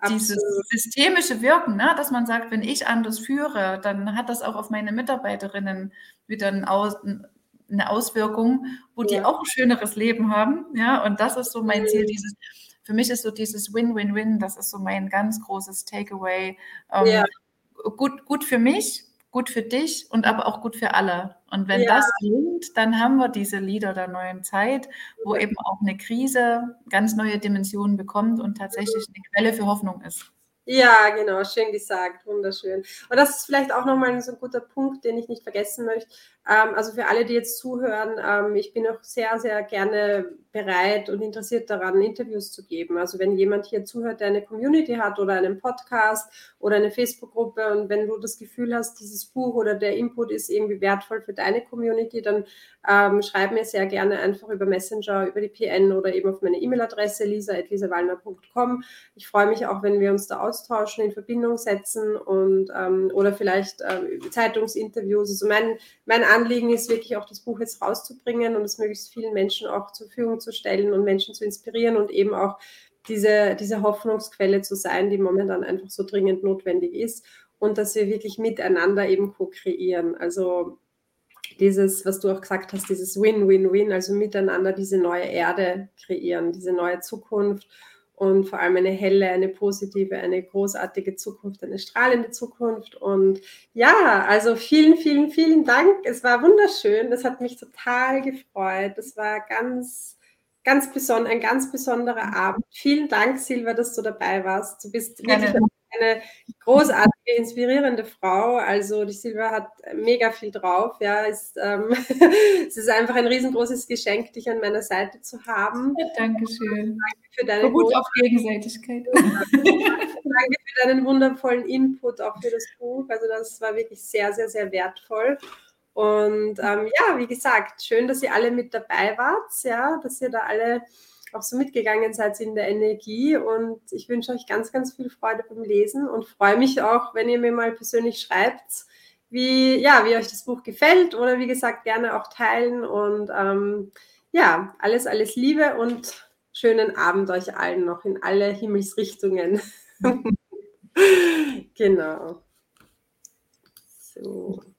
S2: dieses systemische Wirken, ne? dass man sagt, wenn ich anders führe, dann hat das auch auf meine Mitarbeiterinnen wieder ein Aus, eine Auswirkung, wo die auch ein schöneres Leben haben. Ja, und das ist so mein Ziel, mhm. dieses, für mich ist so dieses Win-Win-Win, das ist so mein ganz großes Takeaway. Ähm, ja. gut, gut für mich, gut für dich und aber auch gut für alle. Und wenn ja. das gelingt, dann haben wir diese Lieder der neuen Zeit, wo eben auch eine Krise ganz neue Dimensionen bekommt und tatsächlich eine Quelle für Hoffnung ist.
S1: Ja, genau, schön gesagt, wunderschön. Und das ist vielleicht auch nochmal so ein guter Punkt, den ich nicht vergessen möchte. Ähm, also für alle, die jetzt zuhören, ähm, ich bin auch sehr, sehr gerne bereit und interessiert daran, Interviews zu geben. Also wenn jemand hier zuhört, der eine Community hat oder einen Podcast oder eine Facebook-Gruppe und wenn du das Gefühl hast, dieses Buch oder der Input ist irgendwie wertvoll für deine Community, dann ähm, schreib mir sehr gerne einfach über Messenger, über die PN oder eben auf meine E-Mail-Adresse lisa.lisawallner.com. Ich freue mich auch, wenn wir uns da austauschen, in Verbindung setzen und ähm, oder vielleicht ähm, Zeitungsinterviews. Also mein, mein Anliegen ist wirklich auch das Buch jetzt rauszubringen und es möglichst vielen Menschen auch zur Verfügung zu stellen und Menschen zu inspirieren und eben auch diese, diese Hoffnungsquelle zu sein, die momentan einfach so dringend notwendig ist und dass wir wirklich miteinander eben co-kreieren. Also dieses, was du auch gesagt hast, dieses Win-Win-Win, also miteinander diese neue Erde kreieren, diese neue Zukunft und vor allem eine helle, eine positive, eine großartige Zukunft, eine strahlende Zukunft. Und ja, also vielen, vielen, vielen Dank. Es war wunderschön. Das hat mich total gefreut. Das war ganz, ganz beson ein ganz besonderer Abend. Vielen Dank, Silva, dass du dabei warst. Du bist wirklich eine großartige, inspirierende Frau. Also die Silvia hat mega viel drauf. Ja, ist, ähm, es ist einfach ein riesengroßes Geschenk, dich an meiner Seite zu haben.
S2: Ja, Dankeschön. Danke für deine Gut auf Gegenseitigkeit.
S1: Danke für deinen wundervollen Input auch für das Buch. Also das war wirklich sehr, sehr, sehr wertvoll. Und ähm, ja, wie gesagt, schön, dass ihr alle mit dabei wart, ja, dass ihr da alle auch so mitgegangen seid in der Energie. Und ich wünsche euch ganz, ganz viel Freude beim Lesen und freue mich auch, wenn ihr mir mal persönlich schreibt, wie, ja, wie euch das Buch gefällt oder wie gesagt, gerne auch teilen. Und ähm, ja, alles, alles Liebe und schönen Abend euch allen noch in alle Himmelsrichtungen. genau. So.